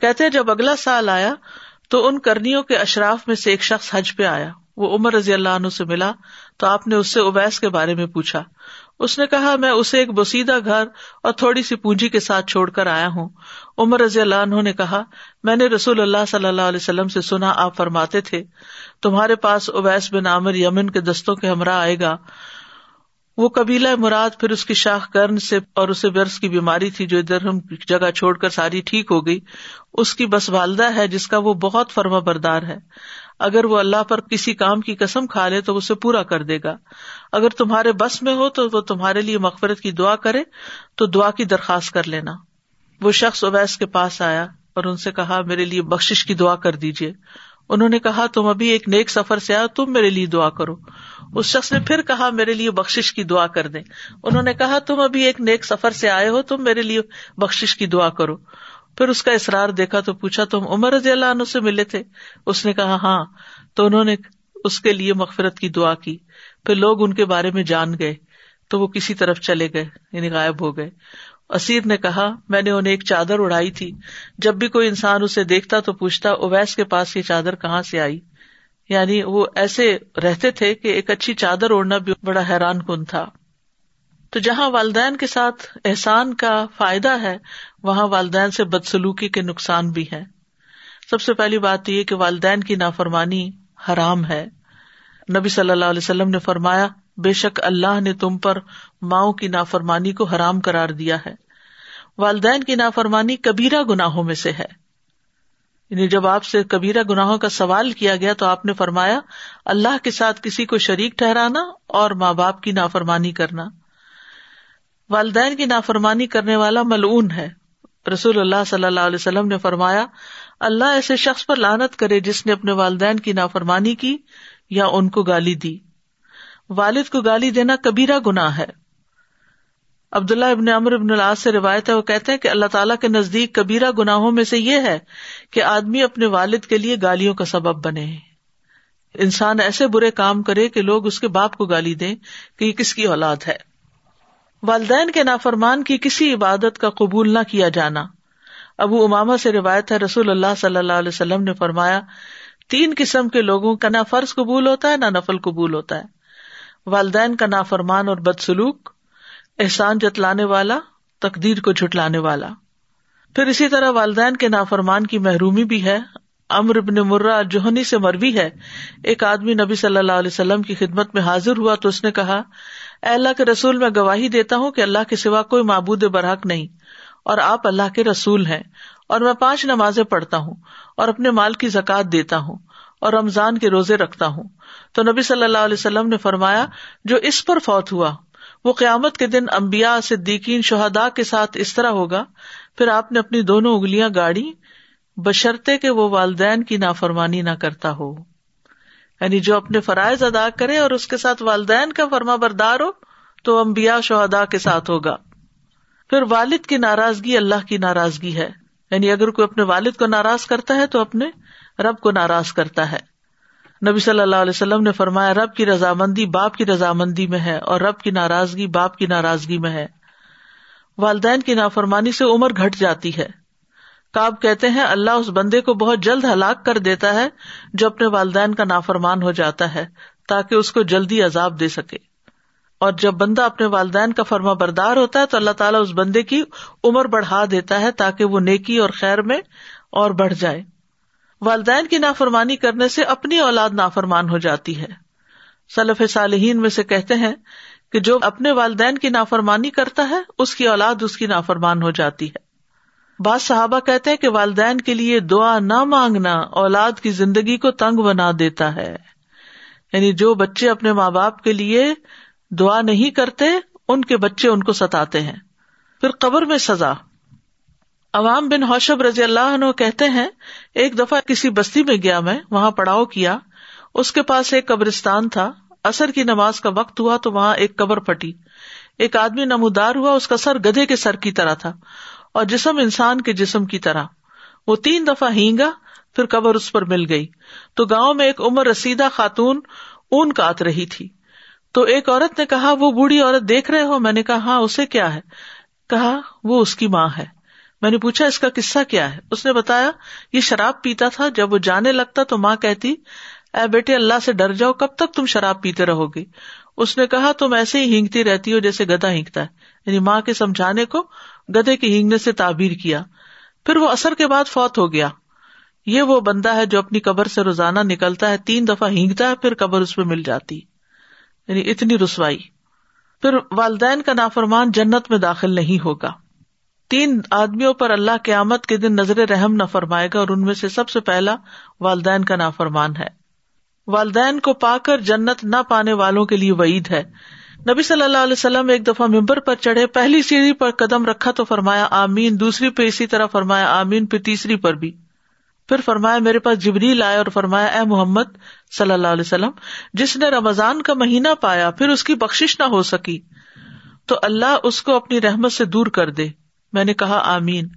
کہتے جب اگلا سال آیا تو ان کرنیوں کے اشراف میں سے ایک شخص حج پہ آیا۔ وہ عمر رضی اللہ عنہ سے ملا تو آپ نے اس سے اویس کے بارے میں پوچھا۔ اس نے کہا، میں اسے ایک بسیدہ گھر اور تھوڑی سی پونجی کے ساتھ چھوڑ کر آیا ہوں۔ عمر رضی اللہ عنہ نے کہا، میں نے رسول اللہ صلی اللہ علیہ وسلم سے سنا، آپ فرماتے تھے، تمہارے پاس اویس بن عامر یمن کے دستوں کے ہمراہ آئے گا۔ وہ قبیلہ مراد پھر اس کی شاخ کرن سے اور اسے برس کی بیماری تھی جو ادھر ہم جگہ چھوڑ کر ساری ٹھیک ہو گئی۔ اس کی بس والدہ ہے جس کا وہ بہت فرما بردار ہے۔ اگر وہ اللہ پر کسی کام کی قسم کھا لے تو اسے پورا کر دے گا۔ اگر تمہارے بس میں ہو تو وہ تمہارے لیے مغفرت کی دعا کرے تو دعا کی درخواست کر لینا۔ وہ شخص اویس کے پاس آیا اور ان سے کہا، میرے لیے بخش کی دعا کر دیجیے انہوں نے کہا، تم ابھی ایک نیک سفر سے آؤ، تم میرے لیے دعا کرو۔ اس شخص نے پھر کہا، میرے لیے بخش کی دعا کر دیں۔ انہوں نے کہا، تم ابھی ایک نیک سفر سے آئے ہو، تم میرے لیے بخش کی دعا کرو۔ پھر اس کا اصرار دیکھا تو پوچھا، تم عمر رضی اللہ عنہ سے ملے تھے؟ اس نے کہا ہاں۔ تو انہوں نے اس کے لیے مغفرت کی دعا کی۔ پھر لوگ ان کے بارے میں جان گئے، تو وہ کسی طرف چلے گئے یعنی غائب ہو گئے۔ اسیر نے کہا، میں نے انہیں ایک چادر اڑائی تھی۔ جب بھی کوئی انسان اسے دیکھتا تو پوچھتا، اویس کے پاس یہ چادر کہاں سے آئی؟ یعنی وہ ایسے رہتے تھے کہ ایک اچھی چادر اوڑھنا بھی بڑا حیران کن تھا۔ تو جہاں والدین کے ساتھ احسان کا فائدہ ہے، وہاں والدین سے بدسلوکی کے نقصان بھی ہے سب سے پہلی بات یہ کہ والدین کی نافرمانی حرام ہے۔ نبی صلی اللہ علیہ وسلم نے فرمایا، بے شک اللہ نے تم پر ماؤں کی نافرمانی کو حرام کرار دیا ہے۔ والدین کی نافرمانی کبیرہ گناہوں میں سے ہے۔ یعنی جب آپ سے کبیرہ گناہوں کا سوال کیا گیا تو آپ نے فرمایا، اللہ کے ساتھ کسی کو شریک ٹھہرانا اور ماں باپ کی نافرمانی کرنا۔ والدین کی نافرمانی کرنے والا ملعون ہے۔ رسول اللہ صلی اللہ علیہ وسلم نے فرمایا، اللہ ایسے شخص پر لانت کرے جس نے اپنے والدین کی نافرمانی کی یا ان کو گالی دی۔ والد کو گالی دینا کبیرہ گناہ ہے۔ عبداللہ ابن امر ابن اللہ سے روایت ہے، وہ کہتے ہیں کہ اللہ تعالیٰ کے نزدیک کبیرہ گناہوں میں سے یہ ہے کہ آدمی اپنے والد کے لیے گالیوں کا سبب بنے۔ انسان ایسے برے کام کرے کہ لوگ اس کے باپ کو گالی دیں کہ یہ کس کی اولاد ہے۔ والدین کے نافرمان کی کسی عبادت کا قبول نہ کیا جانا۔ ابو اماما سے روایت ہے، رسول اللہ صلی اللہ علیہ وسلم نے فرمایا، تین قسم کے لوگوں کا نہ فرض قبول ہوتا ہے، نہ نفل قبول ہوتا ہے۔ والدین کا نافرمان اور بدسلوک، احسان جتلانے والا، تقدیر کو جھٹلانے والا۔ پھر اسی طرح والدین کے نافرمان کی محرومی بھی ہے۔ امر ابن مرہ جوہنی سے مروی ہے۔ ایک آدمی نبی صلی اللہ علیہ وسلم کی خدمت میں حاضر ہوا تو اس نے کہا، اے اللہ کے رسول، میں گواہی دیتا ہوں کہ اللہ کے سوا کوئی معبود برحق نہیں، اور آپ اللہ کے رسول ہیں، اور میں پانچ نمازیں پڑھتا ہوں، اور اپنے مال کی زکات دیتا ہوں، اور رمضان کے روزے رکھتا ہوں۔ تو نبی صلی اللہ علیہ وسلم نے فرمایا، جو اس پر فوت ہوا، وہ قیامت کے دن امبیا صدیقین شہدا کے ساتھ اس طرح ہوگا۔ پھر آپ نے اپنی دونوں اگلیاں گاڑی بشرتے کہ وہ والدین کی نافرمانی نہ کرتا ہو۔ یعنی جو اپنے فرائض ادا کرے اور اس کے ساتھ والدین کا فرما بردار ہو، تو امبیا شہدا کے ساتھ ہوگا۔ پھر والد کی ناراضگی اللہ کی ناراضگی ہے۔ یعنی اگر کوئی اپنے والد کو ناراض کرتا ہے، تو اپنے رب کو ناراض کرتا ہے۔ نبی صلی اللہ علیہ وسلم نے فرمایا، رب کی رضامندی باپ کی رضامندی میں ہے اور رب کی ناراضگی باپ کی ناراضگی میں ہے۔ والدین کی نافرمانی سے عمر گھٹ جاتی ہے۔ کاب کہتے ہیں، اللہ اس بندے کو بہت جلد ہلاک کر دیتا ہے جو اپنے والدین کا نافرمان ہو جاتا ہے تاکہ اس کو جلدی عذاب دے سکے۔ اور جب بندہ اپنے والدین کا فرما بردار ہوتا ہے تو اللہ تعالیٰ اس بندے کی عمر بڑھا دیتا ہے تاکہ وہ نیکی اور خیر میں اور بڑھ جائے۔ والدین کی نافرمانی کرنے سے اپنی اولاد نافرمان ہو جاتی ہے۔ سلف صالحین میں سے کہتے ہیں کہ جو اپنے والدین کی نافرمانی کرتا ہے، اس کی اولاد اس کی نافرمان ہو جاتی ہے۔ بعض صحابہ کہتے ہیں کہ والدین کے لیے دعا نہ مانگنا اولاد کی زندگی کو تنگ بنا دیتا ہے۔ یعنی جو بچے اپنے ماں باپ کے لیے دعا نہیں کرتے، ان کے بچے ان کو ستاتے ہیں۔ پھر قبر میں سزا۔ عوام بن ہوشب رضی اللہ عنہ کہتے ہیں، ایک دفعہ کسی بستی میں گیا میں، وہاں پڑاؤ کیا۔ اس کے پاس ایک قبرستان تھا۔ اثر کی نماز کا وقت ہوا تو وہاں ایک قبر پھٹی۔ ایک آدمی نمودار ہوا، اس کا سر گدھے کے سر کی طرح تھا۔ اور جسم انسان کے جسم کی طرح۔ وہ تین دفعہ ہینگا، پھر قبر اس پر مل گئی۔ تو گاؤں میں ایک عمر رسیدہ خاتون اون کات رہی تھی۔ تو ایک عورت نے کہا، وہ بوڑھی عورت دیکھ رہے ہو؟ میں نے کہا ہاں اسے کیا ہے؟ کہا، وہ اس کی ماں ہے۔ میں نے پوچھا، اس کا قصہ کیا ہے؟ اس نے بتایا، یہ شراب پیتا تھا، جب وہ جانے لگتا تو ماں کہتی، اے بیٹے، اللہ سے ڈر جاؤ، کب تک تم شراب پیتے رہو گی اس نے کہا، تم ایسے ہی ہینگتی رہتی ہو جیسے گدا ہینگتا ہے۔ یعنی ماں کے سمجھانے کو گدے کے ہینگنے سے تعبیر کیا۔ پھر وہ اثر کے بعد فوت ہو گیا۔ یہ وہ بندہ ہے جو اپنی قبر سے روزانہ نکلتا ہے، تین دفعہ ہینگتا ہے، پھر قبر اس پہ مل جاتی۔ یعنی اتنی رسوائی۔ پھر والدین کا نافرمان جنت میں داخل نہیں ہوگا۔ تین آدمیوں پر اللہ قیامت کے دن نظر رحم نہ فرمائے گا اور ان میں سے سب سے پہلا والدین کا نافرمان ہے۔ والدین کو پا کر جنت نہ پانے والوں کے لیے وعید ہے۔ نبی صلی اللہ علیہ وسلم ایک دفعہ ممبر پر چڑھے، پہلی سیڑھی پر قدم رکھا تو فرمایا، آمین۔ دوسری پہ اسی طرح فرمایا، آمین۔ پھر تیسری پر بھی۔ پھر فرمایا، میرے پاس جبریل آئے اور فرمایا، اے محمد صلی اللہ علیہ وسلم، جس نے رمضان کا مہینہ پایا، پھر اس کی بخش نہ ہو سکی، تو اللہ اس کو اپنی رحمت سے دور کر دے۔ میں نے کہا، آمین۔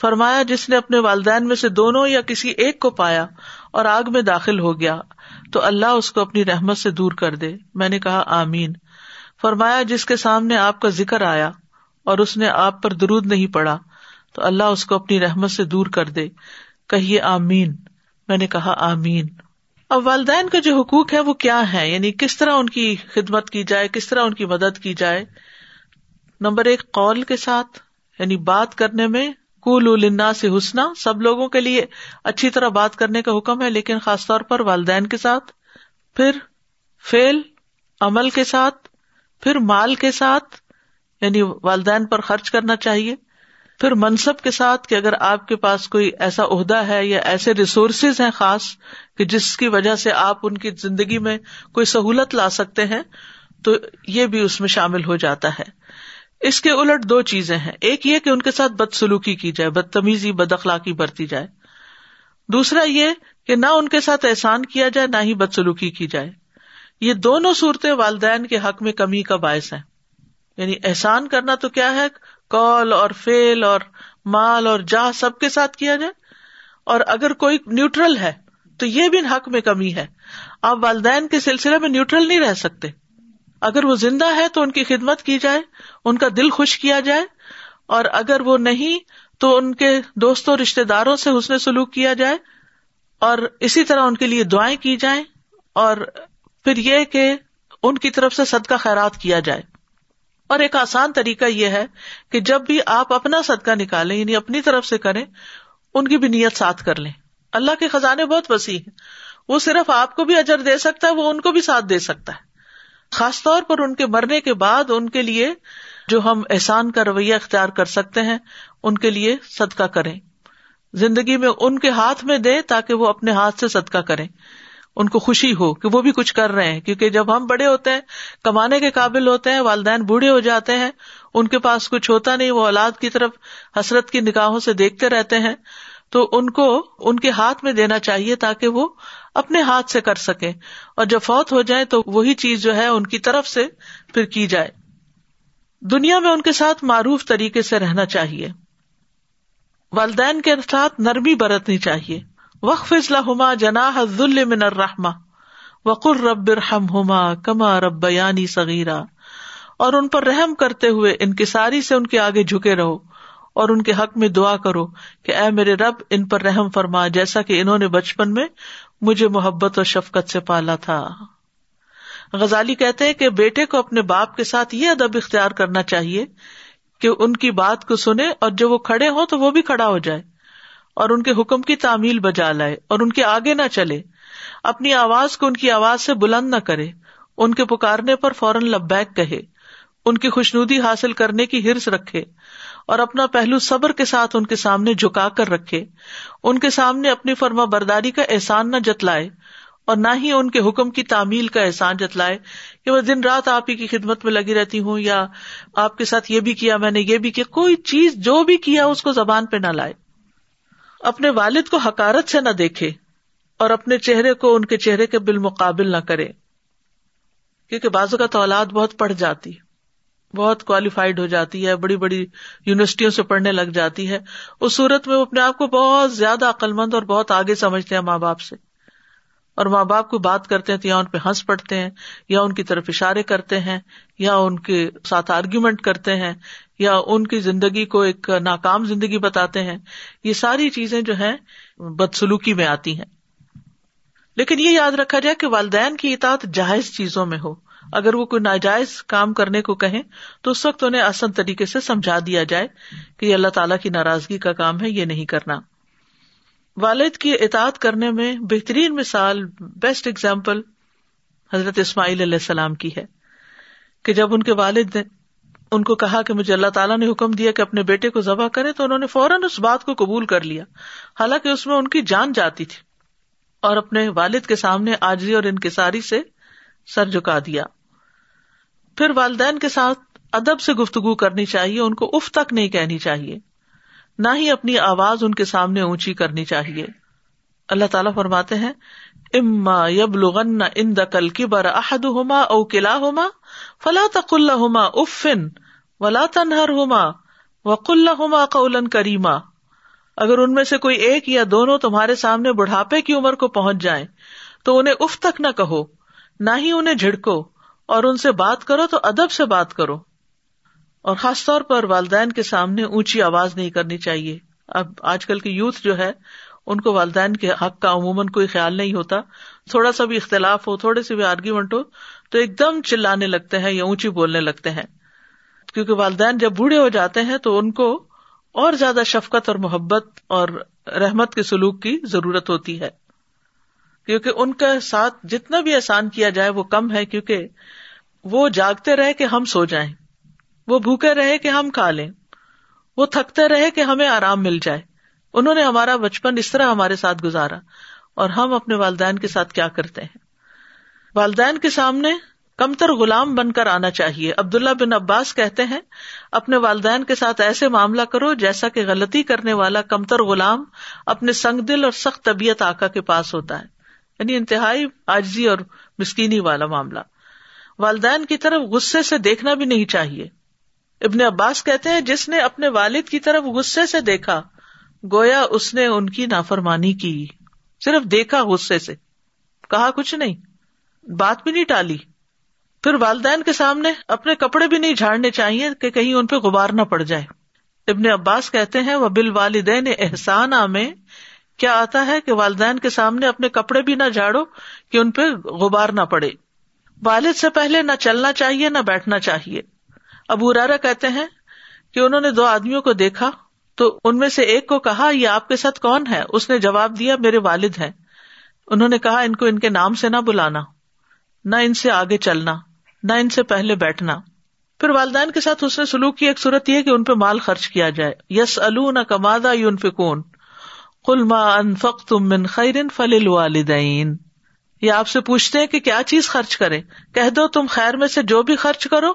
فرمایا، جس نے اپنے والدین میں سے دونوں یا کسی ایک کو پایا اور آگ میں داخل ہو گیا، تو اللہ اس کو اپنی رحمت سے دور کر دے۔ میں نے کہا، آمین۔ فرمایا، جس کے سامنے آپ کا ذکر آیا اور اس نے آپ پر درود نہیں پڑا، تو اللہ اس کو اپنی رحمت سے دور کر دے۔ کہیے، آمین۔ میں نے کہا، آمین۔ اب والدین کا جو حقوق ہے، وہ کیا ہے؟ یعنی کس طرح ان کی خدمت کی جائے، کس طرح ان کی مدد کی جائے؟ نمبر ایک، قول کے ساتھ یعنی بات کرنے میں کول النا سے حسنا، سب لوگوں کے لیے اچھی طرح بات کرنے کا حکم ہے، لیکن خاص طور پر والدین کے ساتھ۔ پھر فیل عمل کے ساتھ۔ پھر مال کے ساتھ یعنی والدین پر خرچ کرنا چاہیے۔ پھر منصب کے ساتھ کہ اگر آپ کے پاس کوئی ایسا عہدہ ہے یا ایسے ریسورسز ہیں خاص کہ جس کی وجہ سے آپ ان کی زندگی میں کوئی سہولت لا سکتے ہیں، تو یہ بھی اس میں شامل ہو جاتا ہے۔ اس کے الٹ دو چیزیں ہیں۔ ایک یہ کہ ان کے ساتھ بد سلوکی کی جائے، بدتمیزی بد اخلاقی برتی جائے۔ دوسرا یہ کہ نہ ان کے ساتھ احسان کیا جائے، نہ ہی بد سلوکی کی جائے۔ یہ دونوں صورتیں والدین کے حق میں کمی کا باعث ہے یعنی احسان کرنا تو کیا ہے؟ کال اور فیل اور مال اور جا سب کے ساتھ کیا جائے۔ اور اگر کوئی نیوٹرل ہے تو یہ بھی حق میں کمی ہے۔ آپ والدین کے سلسلے میں نیوٹرل نہیں رہ سکتے۔ اگر وہ زندہ ہے تو ان کی خدمت کی جائے، ان کا دل خوش کیا جائے۔ اور اگر وہ نہیں تو ان کے دوستوں رشتے داروں سے حسن سلوک کیا جائے۔ اور اسی طرح ان کے لیے دعائیں کی جائیں۔ اور پھر یہ کہ ان کی طرف سے صدقہ خیرات کیا جائے۔ اور ایک آسان طریقہ یہ ہے کہ جب بھی آپ اپنا صدقہ نکالیں یعنی اپنی طرف سے کریں، ان کی بھی نیت ساتھ کر لیں۔ اللہ کے خزانے بہت وسیع ہیں۔ وہ صرف آپ کو بھی اجر دے سکتا ہے، وہ ان کو بھی ساتھ دے سکتا ہے۔ خاص طور پر ان کے مرنے کے بعد ان کے لیے جو ہم احسان کا رویہ اختیار کر سکتے ہیں، ان کے لیے صدقہ کریں۔ زندگی میں ان کے ہاتھ میں دے تاکہ وہ اپنے ہاتھ سے صدقہ کریں۔ ان کو خوشی ہو کہ وہ بھی کچھ کر رہے ہیں، کیونکہ جب ہم بڑے ہوتے ہیں، کمانے کے قابل ہوتے ہیں، والدین بوڑھے ہو جاتے ہیں، ان کے پاس کچھ ہوتا نہیں، وہ اولاد کی طرف حسرت کی نکاحوں سے دیکھتے رہتے ہیں، تو ان کو ان کے ہاتھ میں دینا چاہیے تاکہ وہ اپنے ہاتھ سے کر سکے اور جب فوت ہو جائے تو وہی چیز جو ہے، ان کی طرف سے پھر کی جائے۔ دنیا میں ان کے ساتھ معروف طریقے سے رہنا چاہیے۔ والدین کے ساتھ نرمی برتنی چاہیے۔ وقف اسلحما جنا ذل من الرحما وقر رب رحم ہوما کما رب یعنی صغیرہ اور ان پر رحم کرتے ہوئے ان کی ساری سے ان کے آگے جھکے رہو اور ان کے حق میں دعا کرو کہ اے میرے رب ان پر رحم فرما جیسا کہ انہوں نے بچپن میں مجھے محبت اور شفقت سے پالا تھا۔ غزالی کہتے ہیں کہ بیٹے کو اپنے باپ کے ساتھ یہ ادب اختیار کرنا چاہیے کہ ان کی بات کو سنے اور جب وہ کھڑے ہوں تو وہ بھی کھڑا ہو جائے۔ اور ان کے حکم کی تعمیل بجا لائے اور ان کے آگے نہ چلے۔ اپنی آواز کو ان کی آواز سے بلند نہ کرے۔ ان کے پکارنے پر فوراً لبیک کہے۔ ان کی خوشنودی حاصل کرنے کی ہرس رکھے۔ اور اپنا پہلو صبر کے ساتھ ان کے سامنے جھکا کر رکھے۔ ان کے سامنے اپنی فرما برداری کا احسان نہ جتلائے اور نہ ہی ان کے حکم کی تعمیل کا احسان جتلائے کہ وہ دن رات آپ ہی کی خدمت میں لگی رہتی ہوں یا آپ کے ساتھ یہ بھی کیا، میں نے یہ بھی کیا، کوئی چیز جو بھی کیا، اس کو زبان پہ نہ لائے۔ اپنے والد کو حکارت سے نہ دیکھے اور اپنے چہرے کو ان کے چہرے کے بالمقابل نہ کرے، کیونکہ بازو کا تو اولاد بہت پڑھ جاتی، بہت کوالیفائڈ ہو جاتی ہے، بڑی بڑی یونیورسٹیوں سے پڑھنے لگ جاتی ہے، اس صورت میں وہ اپنے آپ کو بہت زیادہ عقل مند اور بہت آگے سمجھتے ہیں ماں باپ سے۔ اور ماں باپ کو بات کرتے ہیں تو یا ان پہ ہنس پڑتے ہیں، یا ان کی طرف اشارے کرتے ہیں، یا ان کے ساتھ آرگیومنٹ کرتے ہیں، یا ان کی زندگی کو ایک ناکام زندگی بتاتے ہیں۔ یہ ساری چیزیں جو ہیں، بدسلوکی میں آتی ہیں۔ لیکن یہ یاد رکھا جائے کہ والدین کی اطاعت جائز چیزوں میں ہو۔ اگر وہ کوئی ناجائز کام کرنے کو کہیں، تو اس وقت انہیں آسان طریقے سے سمجھا دیا جائے کہ یہ اللہ تعالیٰ کی ناراضگی کا کام ہے، یہ نہیں کرنا۔ والد کی اطاعت کرنے میں بہترین مثال بیسٹ اگزامپل حضرت اسماعیل علیہ السلام کی ہے کہ جب ان کے والد نے ان کو کہا کہ مجھے اللہ تعالیٰ نے حکم دیا کہ اپنے بیٹے کو ذبح کرے تو انہوں نے فوراً اس بات کو قبول کر لیا۔ حالانکہ اس میں ان کی جان جاتی تھی اور اپنے والد کے سامنے آجی اور انکساری سے سر جھکا دیا۔ پھر والدین کے ساتھ ادب سے گفتگو کرنی چاہیے، ان کو اف تک نہیں کہنی چاہیے۔ نہ ہی اپنی آواز ان کے سامنے اونچی کرنی چاہیے۔ اللہ تعالیٰ فرماتے ہیں، اما یب لغن ان دقل کی بر احد ہوما او کلا ہوما فلا تقل ہوما افن ولا تنہر ہوما وقل ہوما قولن کریما۔ اگر ان میں سے کوئی ایک یا دونوں تمہارے سامنے بڑھاپے کی عمر کو پہنچ جائیں، تو انہیں اف تک نہ کہو، نہ ہی انہیں جھڑکو، اور ان سے بات کرو تو ادب سے بات کرو۔ اور خاص طور پر والدین کے سامنے اونچی آواز نہیں کرنی چاہیے۔ اب آج کل کی یوتھ جو ہے، ان کو والدین کے حق کا عموماً کوئی خیال نہیں ہوتا۔ تھوڑا سا بھی اختلاف ہو، تھوڑے سے بھی آرگیومنٹ ہو، تو ایک دم چلانے لگتے ہیں یا اونچی بولنے لگتے ہیں۔ کیونکہ والدین جب بوڑھے ہو جاتے ہیں تو ان کو اور زیادہ شفقت اور محبت اور رحمت کے سلوک کی ضرورت ہوتی ہے۔ کیونکہ ان کے ساتھ جتنا بھی احسان کیا جائے وہ کم ہے، کیونکہ وہ جاگتے رہے کہ ہم سو جائیں۔ وہ بھوکے رہے کہ ہم کھا لیں۔ وہ تھکتے رہے کہ ہمیں آرام مل جائے۔ انہوں نے ہمارا بچپن اس طرح ہمارے ساتھ گزارا اور ہم اپنے والدین کے ساتھ کیا کرتے ہیں۔ والدین کے سامنے کمتر غلام بن کر آنا چاہیے۔ عبداللہ بن عباس کہتے ہیں، اپنے والدین کے ساتھ ایسے معاملہ کرو جیسا کہ غلطی کرنے والا کمتر غلام اپنے سنگ دل اور سخت طبیعت آکا کے پاس ہوتا ہے۔ یعنی انتہائی آجزی اور مسکینی والا معاملہ۔ والدین کی طرف غصے سے دیکھنا بھی نہیں چاہیے۔ ابن عباس کہتے ہیں، جس نے اپنے والد کی طرف غصے سے دیکھا، گویا اس نے ان کی نافرمانی کی۔ صرف دیکھا غصے سے۔ کہا کچھ نہیں۔ بات بھی نہیں ٹالی۔ پھر والدین کے سامنے اپنے کپڑے بھی نہیں جھاڑنے چاہیے کہ کہیں ان پہ غبار نہ پڑ جائے۔ ابن عباس کہتے ہیں وہ بال والدین احسان میں کیا آتا ہے کہ والدین کے سامنے اپنے کپڑے بھی نہ جھاڑو کہ ان پہ غبار نہ پڑے۔ والد سے پہلے نہ چلنا چاہیے، نہ بیٹھنا چاہیے۔ ابو رارا کہتے ہیں کہ انہوں نے دو آدمیوں کو دیکھا تو ان میں سے ایک کو کہا، یہ آپ کے ساتھ کون ہے؟ اس نے جواب دیا، میرے والد ہیں۔ انہوں نے کہا، ان کو ان کے نام سے نہ بلانا، نہ ان سے آگے چلنا، نہ ان سے پہلے بیٹھنا۔ پھر والدین کے ساتھ اس نے سلوک کی، ایک صورت یہ کہ ان پہ مال خرچ کیا جائے۔ یس نہ کمادا یون فکون کل ما انفق تم من خیرن فل والدین یہ آپ سے پوچھتے ہیں کہ کیا چیز خرچ کرے کہہ دو تم خیر میں سے جو بھی خرچ کرو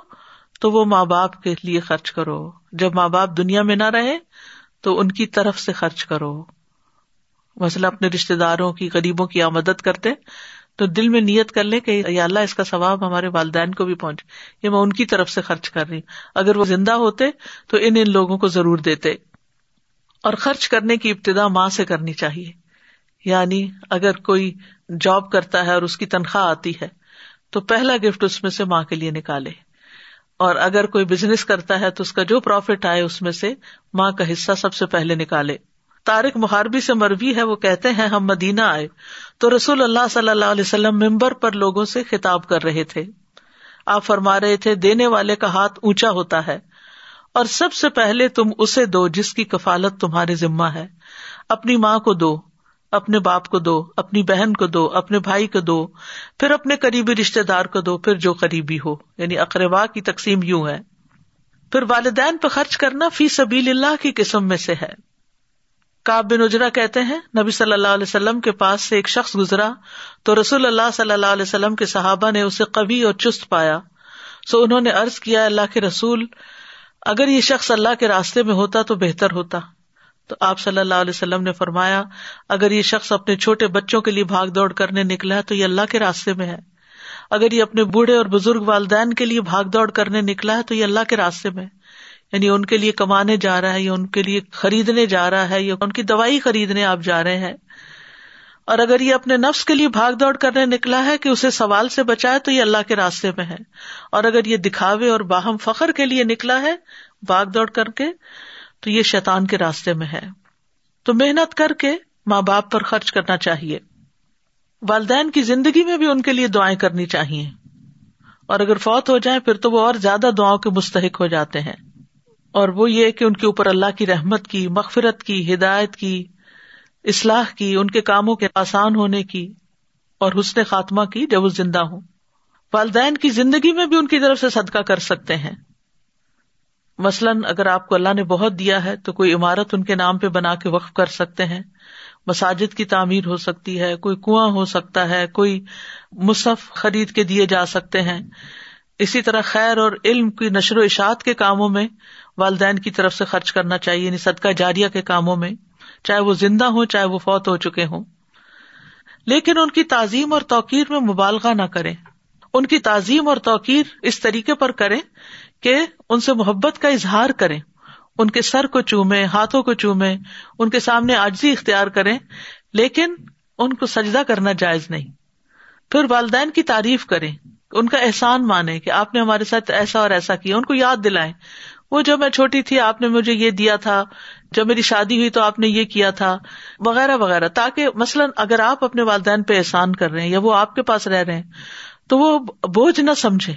تو وہ ماں باپ کے لیے خرچ کرو۔ جب ماں باپ دنیا میں نہ رہے تو ان کی طرف سے خرچ کرو۔ مسئلہ اپنے رشتے داروں کی غریبوں کی آمدد کرتے تو دل میں نیت کر لیں کہ یا اللہ اس کا ثواب ہمارے والدین کو بھی پہنچ یہ میں ان کی طرف سے خرچ کر رہی ہوں۔ اگر وہ زندہ ہوتے تو ان ان لوگوں کو ضرور دیتے۔ اور خرچ کرنے کی ابتدا ماں سے کرنی چاہیے۔ یعنی اگر کوئی جاب کرتا ہے اور اس کی تنخواہ آتی ہے تو پہلا گفٹ اس میں سے ماں کے لیے نکالے۔ اور اگر کوئی بزنس کرتا ہے تو اس کا جو پروفٹ آئے اس میں سے ماں کا حصہ سب سے پہلے نکالے۔ تارک محاربی سے مروی ہے، وہ کہتے ہیں، ہم مدینہ آئے۔ تو رسول اللہ صلی اللہ علیہ وسلم ممبر پر لوگوں سے خطاب کر رہے تھے۔ آپ فرما رہے تھے، دینے والے کا ہاتھ اونچا ہوتا ہے، اور سب سے پہلے تم اسے دو جس کی کفالت تمہارے ذمہ ہے۔ اپنی ماں کو دو۔ اپنے باپ کو دو، اپنی بہن کو دو، اپنے بھائی کو دو، پھر اپنے قریبی رشتے دار کو دو، پھر جو قریبی ہو یعنی اقربا کی تقسیم یوں ہے۔ پھر والدین پہ خرچ کرنا فی سبیل اللہ کی قسم میں سے ہے۔ کاب بن اجرا کہتے ہیں، نبی صلی اللہ علیہ وسلم کے پاس سے ایک شخص گزرا تو رسول اللہ صلی اللہ علیہ وسلم کے صحابہ نے اسے کبھی اور چست پایا۔ سو انہوں نے ارض کیا، اللہ کے رسول، اگر یہ شخص اللہ کے راستے میں ہوتا تو بہتر ہوتا۔ تو آپ صلی اللہ علیہ وسلم نے فرمایا، اگر یہ شخص اپنے چھوٹے بچوں کے لیے بھاگ دوڑ کرنے نکلا ہے تو یہ اللہ کے راستے میں ہے۔ اگر یہ اپنے بوڑھے اور بزرگ والدین کے لیے بھاگ دوڑ کرنے نکلا ہے تو یہ اللہ کے راستے میں یعنی ان کے لیے کمانے جا رہا ہے یا ان کے لیے خریدنے جا رہا ہے یا ان کی دوائی خریدنے آپ جا رہے ہیں۔ اور اگر یہ اپنے نفس کے لیے بھاگ دوڑ کرنے نکلا ہے کہ اسے سوال سے بچائے تو یہ اللہ کے راستے میں ہے۔ اور اگر یہ دکھاوے اور باہم فخر کے لیے نکلا ہے، بھاگ دوڑ کر کے تو یہ شیطان کے راستے میں ہے۔ تو محنت کر کے ماں باپ پر خرچ کرنا چاہیے۔ والدین کی زندگی میں بھی ان کے لیے دعائیں کرنی چاہیے۔ اور اگر فوت ہو جائیں پھر تو وہ اور زیادہ دعاؤں کے مستحق ہو جاتے ہیں۔ اور وہ یہ کہ ان کے اوپر اللہ کی رحمت کی، مغفرت کی، ہدایت کی، اصلاح کی، ان کے کاموں کے آسان ہونے کی اور حسن خاتمہ کی جب وہ زندہ ہوں۔ والدین کی زندگی میں بھی ان کی طرف سے صدقہ کر سکتے ہیں۔ مثلاً اگر آپ کو اللہ نے بہت دیا ہے تو کوئی عمارت ان کے نام پہ بنا کے وقف کر سکتے ہیں۔ مساجد کی تعمیر ہو سکتی ہے، کوئی کنواں ہو سکتا ہے، کوئی مصحف خرید کے دیے جا سکتے ہیں۔ اسی طرح خیر اور علم کی نشر و اشاعت کے کاموں میں والدین کی طرف سے خرچ کرنا چاہیے یعنی صدقہ جاریہ کے کاموں میں، چاہے وہ زندہ ہوں، چاہے وہ فوت ہو چکے ہوں۔ لیکن ان کی تعظیم اور توقیر میں مبالغہ نہ کریں۔ ان کی تعظیم اور توقیر اس طریقے پر کریں کہ ان سے محبت کا اظہار کریں، ان کے سر کو چومے ہاتھوں کو چومے ان کے سامنے آجزی اختیار کریں، لیکن ان کو سجدہ کرنا جائز نہیں۔ پھر والدین کی تعریف کریں، ان کا احسان مانے کہ آپ نے ہمارے ساتھ ایسا اور ایسا کیا، ان کو یاد دلائیں۔ وہ جب میں چھوٹی تھی، آپ نے مجھے یہ دیا تھا، جب میری شادی ہوئی تو آپ نے یہ کیا تھا، وغیرہ وغیرہ، تاکہ مثلاً اگر آپ اپنے والدین پہ احسان کر رہے ہیں یا وہ آپ کے پاس رہ رہے ہیں، تو وہ بوجھ نہ سمجھے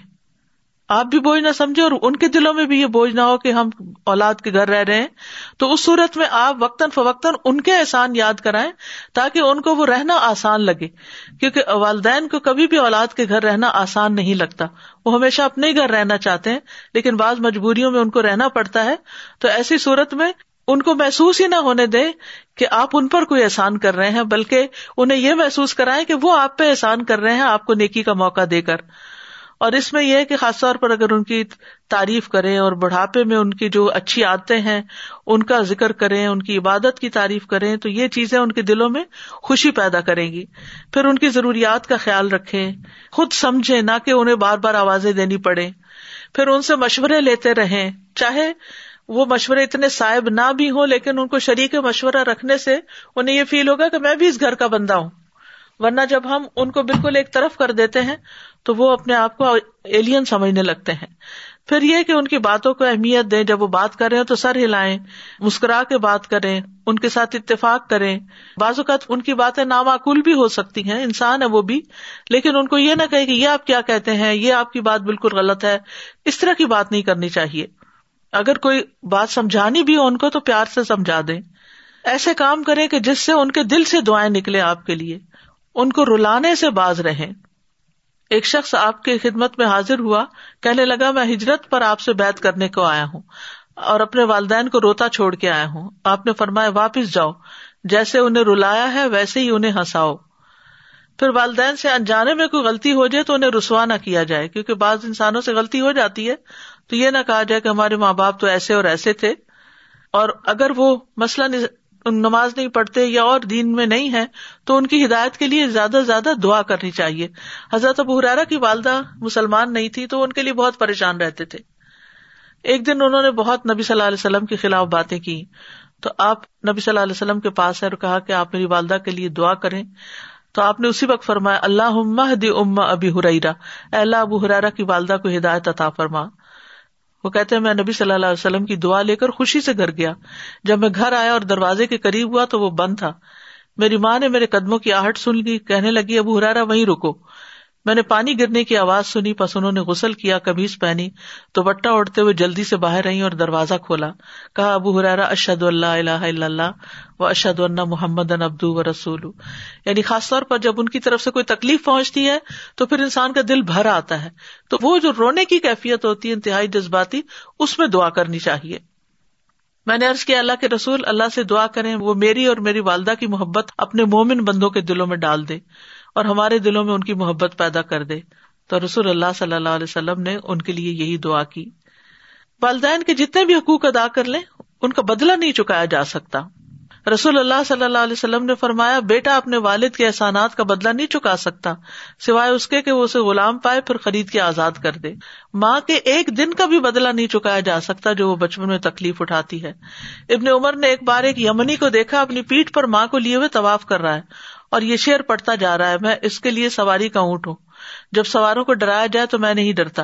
آپ بھی بوجھ نہ سمجھے اور ان کے دلوں میں بھی یہ بوجھ نہ ہو کہ ہم اولاد کے گھر رہ رہے ہیں۔ تو اس صورت میں آپ وقتاً فوقتاً ان کے احسان یاد کرائیں تاکہ ان کو وہ رہنا آسان لگے۔ کیونکہ والدین کو کبھی بھی اولاد کے گھر رہنا آسان نہیں لگتا۔ وہ ہمیشہ اپنے ہی گھر رہنا چاہتے ہیں، لیکن بعض مجبوریوں میں ان کو رہنا پڑتا ہے۔ تو ایسی صورت میں ان کو محسوس ہی نہ ہونے دیں کہ آپ ان پر کوئی احسان کر رہے ہیں، بلکہ انہیں یہ محسوس کرائیں کہ وہ آپ پہ احسان کر رہے ہیں، آپ کو نیکی کا موقع دے کر۔ اور اس میں یہ ہے کہ خاص طور پر اگر ان کی تعریف کریں اور بڑھاپے میں ان کی جو اچھی عادتیں ہیں، ان کا ذکر کریں، ان کی عبادت کی تعریف کریں، تو یہ چیزیں ان کے دلوں میں خوشی پیدا کریں گی۔ پھر ان کی ضروریات کا خیال رکھیں، خود سمجھیں، نہ کہ انہیں بار بار آوازیں دینی پڑے پھر ان سے مشورے لیتے رہیں، چاہے وہ مشورے اتنے صاحب نہ بھی ہوں، لیکن ان کو شریک مشورہ رکھنے سے انہیں یہ فیل ہوگا کہ میں بھی اس گھر کا بندہ ہوں۔ ورنہ جب ہم ان کو بالکل ایک طرف کر دیتے ہیں تو وہ اپنے آپ کو ایلین سمجھنے لگتے ہیں۔ پھر یہ کہ ان کی باتوں کو اہمیت دیں، جب وہ بات کر رہے ہیں تو سر ہلائیں، مسکرا کے بات کریں، ان کے ساتھ اتفاق کریں۔ بعض اوقات ان کی باتیں نامعقول بھی ہو سکتی ہیں، انسان ہے وہ بھی، لیکن ان کو یہ نہ کہ یہ آپ کیا کہتے ہیں، یہ آپ کی بات بالکل غلط ہے۔ اس طرح کی بات نہیں کرنی چاہیے۔ اگر کوئی بات سمجھانی بھی ہو ان کو تو پیار سے سمجھا دیں۔ ایسے کام کریں کہ جس سے ان کے دل سے دعائیں نکلے آپ کے لیے۔ ان کو رلانے سے باز رہیں۔ ایک شخص آپ کی خدمت میں حاضر ہوا، کہنے لگا، میں ہجرت پر آپ سے بیت کرنے کو آیا ہوں اور اپنے والدین کو روتا چھوڑ کے آیا ہوں۔ آپ نے فرمایا، واپس جاؤ، جیسے انہیں رلایا ہے، ویسے ہی انہیں ہنساؤ۔ پھر والدین سے انجانے میں کوئی غلطی ہو جائے تو انہیں رسوا نہ کیا جائے، کیونکہ بعض انسانوں سے غلطی ہو جاتی ہے۔ تو یہ نہ کہا جائے کہ ہمارے ماں باپ تو ایسے اور ایسے تھے۔ اور اگر وہ مسئلہ نماز نہیں پڑھتے یا اور دین میں نہیں ہے تو ان کی ہدایت کے لیے زیادہ سے زیادہ دعا کرنی چاہیے۔ حضرت ابو حرارا کی والدہ مسلمان نہیں تھی تو ان کے لیے بہت پریشان رہتے تھے۔ ایک دن انہوں نے بہت نبی صلی اللہ علیہ وسلم کے خلاف باتیں کی۔ تو آپ نبی صلی اللہ علیہ وسلم کے پاس ہے اور کہا کہ آپ میری والدہ کے لیے دعا کریں۔ تو آپ نے اسی وقت فرمایا اللہ دی اما ابی ہریرا اللہ، ابو حرارا کی والدہ کو ہدایت عطا فرما۔ وہ کہتے میں نبی صلی اللہ علیہ وسلم کی دعا لے کر خوشی سے گھر گیا۔ جب میں گھر آیا اور دروازے کے قریب ہوا تو وہ بند تھا۔ میری ماں نے میرے قدموں کی آہٹ سن لی، کہنے لگی، ابو ہرارا وہیں رکو۔ میں نے پانی گرنے کی آواز سنی، پس انہوں نے غسل کیا کبیز پہنی تو بٹا اڑتے ہوئے جلدی سے باہر رہی اور دروازہ کھولا۔ کہا، ابو حرارا اشد اللہ اللہ اللہ و اشد اللہ محمد ابدو و رسول یعنی خاص طور پر جب ان کی طرف سے کوئی تکلیف پہنچتی ہے، تو پھر انسان کا دل بھر آتا ہے۔ تو وہ جو رونے کی کیفیت ہوتی ہے انتہائی جذباتی، اس میں دعا کرنی چاہیے۔ میں نے ارض کیا، اللہ کے رسول، اللہ سے دعا کریں، وہ میری اور میری والدہ کی محبت اپنے مومن بندوں کے دلوں میں ڈال دے۔ اور ہمارے دلوں میں ان کی محبت پیدا کر دے۔ تو رسول اللہ صلی اللہ علیہ وسلم نے ان کے لیے یہی دعا کی۔ والدین کے جتنے بھی حقوق ادا کر لیں، ان کا بدلا نہیں چکایا جا سکتا۔ رسول اللہ صلی اللہ علیہ وسلم نے فرمایا، بیٹا اپنے والد کے احسانات کا بدلا نہیں چکا سکتا، سوائے اس کے کہ وہ اسے غلام پائے، پھر خرید کے آزاد کر دے۔ ماں کے ایک دن کا بھی بدلا نہیں چکایا جا سکتا جو وہ بچپن میں تکلیف اٹھاتی ہے۔ ابن عمر نے ایک بار ایک یمنی کو دیکھا، اپنی پیٹ پر ماں کو لیے ہوئے طواف کر رہا ہے۔ اور یہ شیر پڑتا جا رہا ہے، میں اس کے لیے سواری کا اونٹ ہوں۔ جب سواروں کو ڈرایا جائے تو میں نہیں ڈرتا۔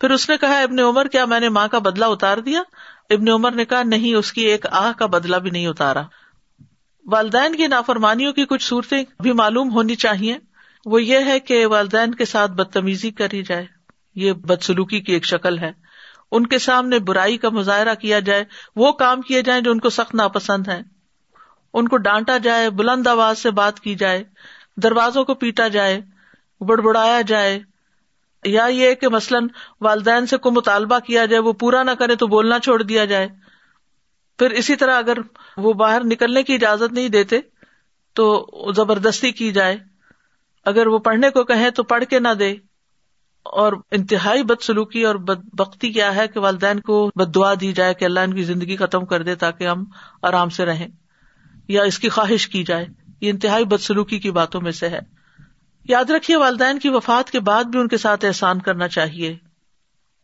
پھر اس نے کہا، ابن عمر، کیا میں نے ماں کا بدلا اتار دیا؟ ابن عمر نے کہا، نہیں، اس کی ایک آہ کا بدلا بھی نہیں اتارا۔ والدین کی نافرمانیوں کی کچھ صورتیں بھی معلوم ہونی چاہیے۔ وہ یہ ہے کہ والدین کے ساتھ بدتمیزی کری جائے۔ یہ بدسلوکی کی ایک شکل ہے۔ ان کے سامنے برائی کا مظاہرہ کیا جائے۔ وہ کام کیے جائیں جو ان کو سخت ناپسند ہے ان کو ڈانٹا جائے، بلند آواز سے بات کی جائے، دروازوں کو پیٹا جائے، بڑبڑایا جائے۔ یا یہ کہ مثلاً والدین سے کوئی مطالبہ کیا جائے، وہ پورا نہ کرے تو بولنا چھوڑ دیا جائے۔ پھر اسی طرح اگر وہ باہر نکلنے کی اجازت نہیں دیتے، تو زبردستی کی جائے۔ اگر وہ پڑھنے کو کہیں تو پڑھ کے نہ دے۔ اور انتہائی بد سلوکی اور بد بختی کیا ہے کہ والدین کو بد دعا دی جائے کہ اللہ ان کی زندگی ختم کر دے تاکہ ہم آرام سے رہیں۔ یا اس کی خواہش کی جائے، یہ انتہائی بد سلوکی کی باتوں میں سے ہے۔ یاد رکھیے، والدین کی وفات کے بعد بھی ان کے ساتھ احسان کرنا چاہیے،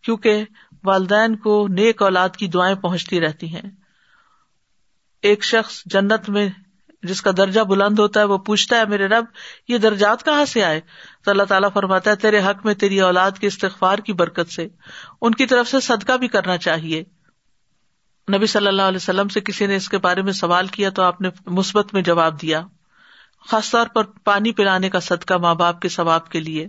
کیونکہ والدین کو نیک اولاد کی دعائیں پہنچتی رہتی ہیں۔ ایک شخص جنت میں جس کا درجہ بلند ہوتا ہے، وہ پوچھتا ہے، میرے رب، یہ درجات کہاں سے آئے؟ تو اللہ تعالیٰ فرماتا ہے، تیرے حق میں تیری اولاد کے استغفار کی برکت سے، ان کی طرف سے صدقہ بھی کرنا چاہیے۔ نبی صلی اللہ علیہ وسلم سے کسی نے اس کے بارے میں سوال کیا تو آپ نے مثبت میں جواب دیا، خاص طور پر پانی پلانے کا صدقہ ماں باپ کے ثواب کے لیے،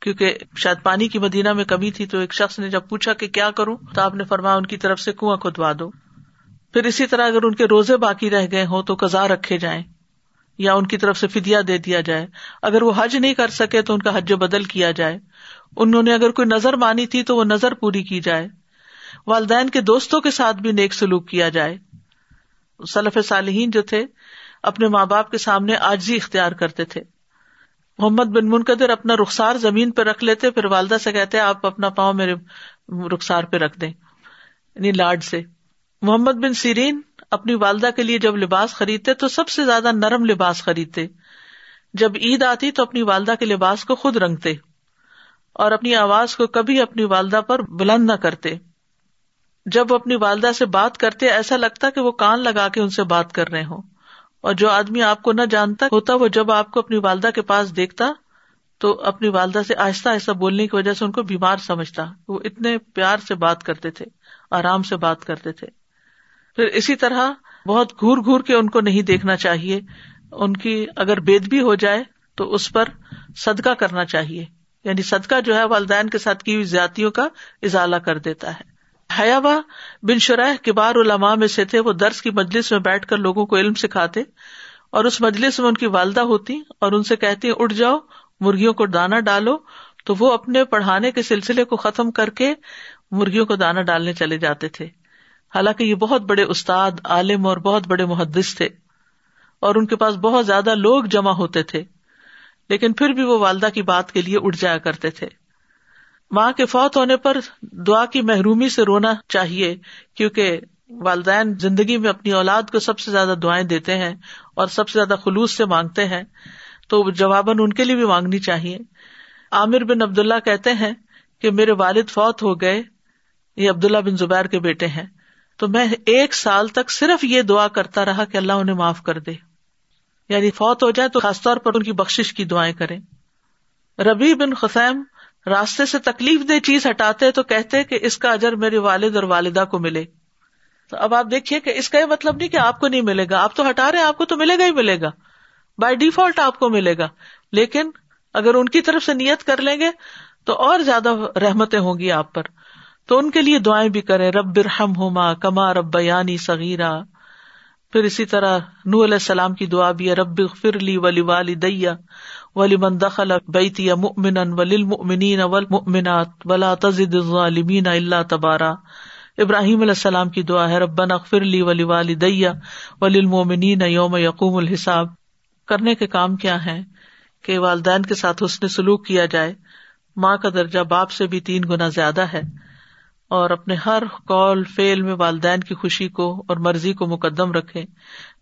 کیونکہ شاید پانی کی مدینہ میں کمی تھی تو ایک شخص نے جب پوچھا کہ کیا کروں تو آپ نے فرمایا ان کی طرف سے کنواں کھدوا دو۔ پھر اسی طرح اگر ان کے روزے باقی رہ گئے ہوں تو قزا رکھے جائیں یا ان کی طرف سے فدیا دے دیا جائے۔ اگر وہ حج نہیں کر سکے تو ان کا حج بدل کیا جائے۔ انہوں نے اگر کوئی نظر مانی تھی تو وہ نظر پوری کی جائے۔ والدین کے دوستوں کے ساتھ بھی نیک سلوک کیا جائے۔ سلف صالحین جو تھے، اپنے ماں باپ کے سامنے آجزی اختیار کرتے تھے۔ محمد بن منقدر اپنا رخسار زمین پہ رکھ لیتے، پھر والدہ سے کہتے، آپ اپنا پاؤں میرے رخسار پہ رکھ دیں۔ یعنی لاڈ سے۔ محمد بن سیرین اپنی والدہ کے لیے جب لباس خریدتے تو سب سے زیادہ نرم لباس خریدتے۔ جب عید آتی تو اپنی والدہ کے لباس کو خود رنگتے اور اپنی آواز کو کبھی اپنی والدہ پر بلند نہ کرتے۔ جب اپنی والدہ سے بات کرتے، ایسا لگتا کہ وہ کان لگا کے ان سے بات کر رہے ہوں۔ اور جو آدمی آپ کو نہ جانتا ہوتا، وہ جب آپ کو اپنی والدہ کے پاس دیکھتا، تو اپنی والدہ سے آہستہ آہستہ بولنے کی وجہ سے ان کو بیمار سمجھتا۔ وہ اتنے پیار سے بات کرتے تھے، آرام سے بات کرتے تھے۔ پھر اسی طرح بہت گور گور کے ان کو نہیں دیکھنا چاہیے۔ ان کی اگر بید بھی ہو جائے، تو اس پر صدقہ کرنا چاہیے۔ یعنی صدقہ جو ہے، والدین کے ساتھ کی ہوئی زیادتیوں کا ازالہ کر دیتا ہے۔ حیابا بن شرح کبار علماء میں سے تھے۔ وہ درس کی مجلس میں بیٹھ کر لوگوں کو علم سکھاتے اور اس مجلس میں ان کی والدہ ہوتی اور ان سے کہتی، اٹھ جاؤ، مرغیوں کو دانا ڈالو۔ تو وہ اپنے پڑھانے کے سلسلے کو ختم کر کے مرغیوں کو دانا ڈالنے چلے جاتے تھے۔ حالانکہ یہ بہت بڑے استاد، عالم اور بہت بڑے محدث تھے اور ان کے پاس بہت زیادہ لوگ جمع ہوتے تھے۔ لیکن پھر بھی وہ والدہ کی بات کے لیے اٹھ جایا کرتے تھے۔ ماں کے فوت ہونے پر دعا کی محرومی سے رونا چاہیے، کیونکہ والدین زندگی میں اپنی اولاد کو سب سے زیادہ دعائیں دیتے ہیں اور سب سے زیادہ خلوص سے مانگتے ہیں، تو جواباً ان کے لیے بھی مانگنی چاہیے۔ عامر بن عبد اللہ کہتے ہیں کہ میرے والد فوت ہو گئے، یہ عبداللہ بن زبیر کے بیٹے ہیں۔ تو میں ایک سال تک صرف یہ دعا کرتا رہا کہ اللہ انہیں معاف کر دے۔ یعنی فوت ہو جائے تو خاص طور پر ان کی بخش کی دعائیں کرے ربی بن خسیم راستے سے تکلیف دہ چیز ہٹاتے تو کہتے کہ اس کا اجر میرے والد اور والدہ کو ملے۔ تو اب آپ دیکھیے کہ اس کا یہ مطلب نہیں کہ آپ کو نہیں ملے گا۔ آپ تو ہٹا رہے آپ کو تو ملے گا ہی ملے گا۔ بائی ڈیفالٹ آپ کو ملے گا۔ لیکن اگر ان کی طرف سے نیت کر لیں گے تو اور زیادہ رحمتیں ہوں گی آپ پر۔ تو ان کے لیے دعائیں بھی کرے رب برہم ہوما کما رب بیانی سغیرہ پھر اسی طرح نو علیہ السلام کی دعا بھی رب فرلی ولی والی دیا ولی من دخل بیتی مؤمنا وللمؤمنین والمؤمنات ولا تزد الظالمین الا تبارا۔ ابراہیم علیہ السلام کی دعا ہے ربن اخفر لی ولی والی ولی المومنین یوم یقوم الحساب۔ کرنے کے کام کیا ہے کہ والدین کے ساتھ حسن سلوک کیا جائے۔ ماں کا درجہ باپ سے بھی تین گنا زیادہ ہے۔ اور اپنے ہر کال فیل میں والدین کی خوشی کو اور مرضی کو مقدم رکھے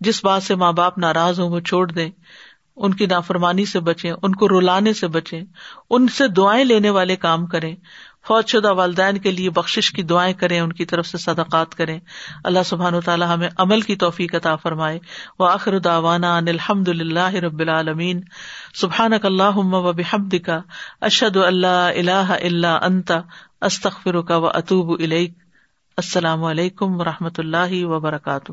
جس بات سے ماں باپ ناراض ہوں وہ چھوڑ دیں۔ ان کی نافرمانی سے بچیں، ان کو رلانے سے بچیں، ان سے دعائیں لینے والے کام کریں فوج شدہ والدین کے لیے بخش کی دعائیں کریں، ان کی طرف سے صدقات کریں۔ اللہ سبحان و تعالیٰ ہمیں عمل کی توفیق عطا فرمائے۔ و آخر داوانا ان الحمد اللہ رب العالمین۔ سبحان اللہ و بحمد کا اشد اللہ اللہ اللہ انتا استخر کا و اطوب السلام علیکم و رحمۃ اللہ وبرکاتہ۔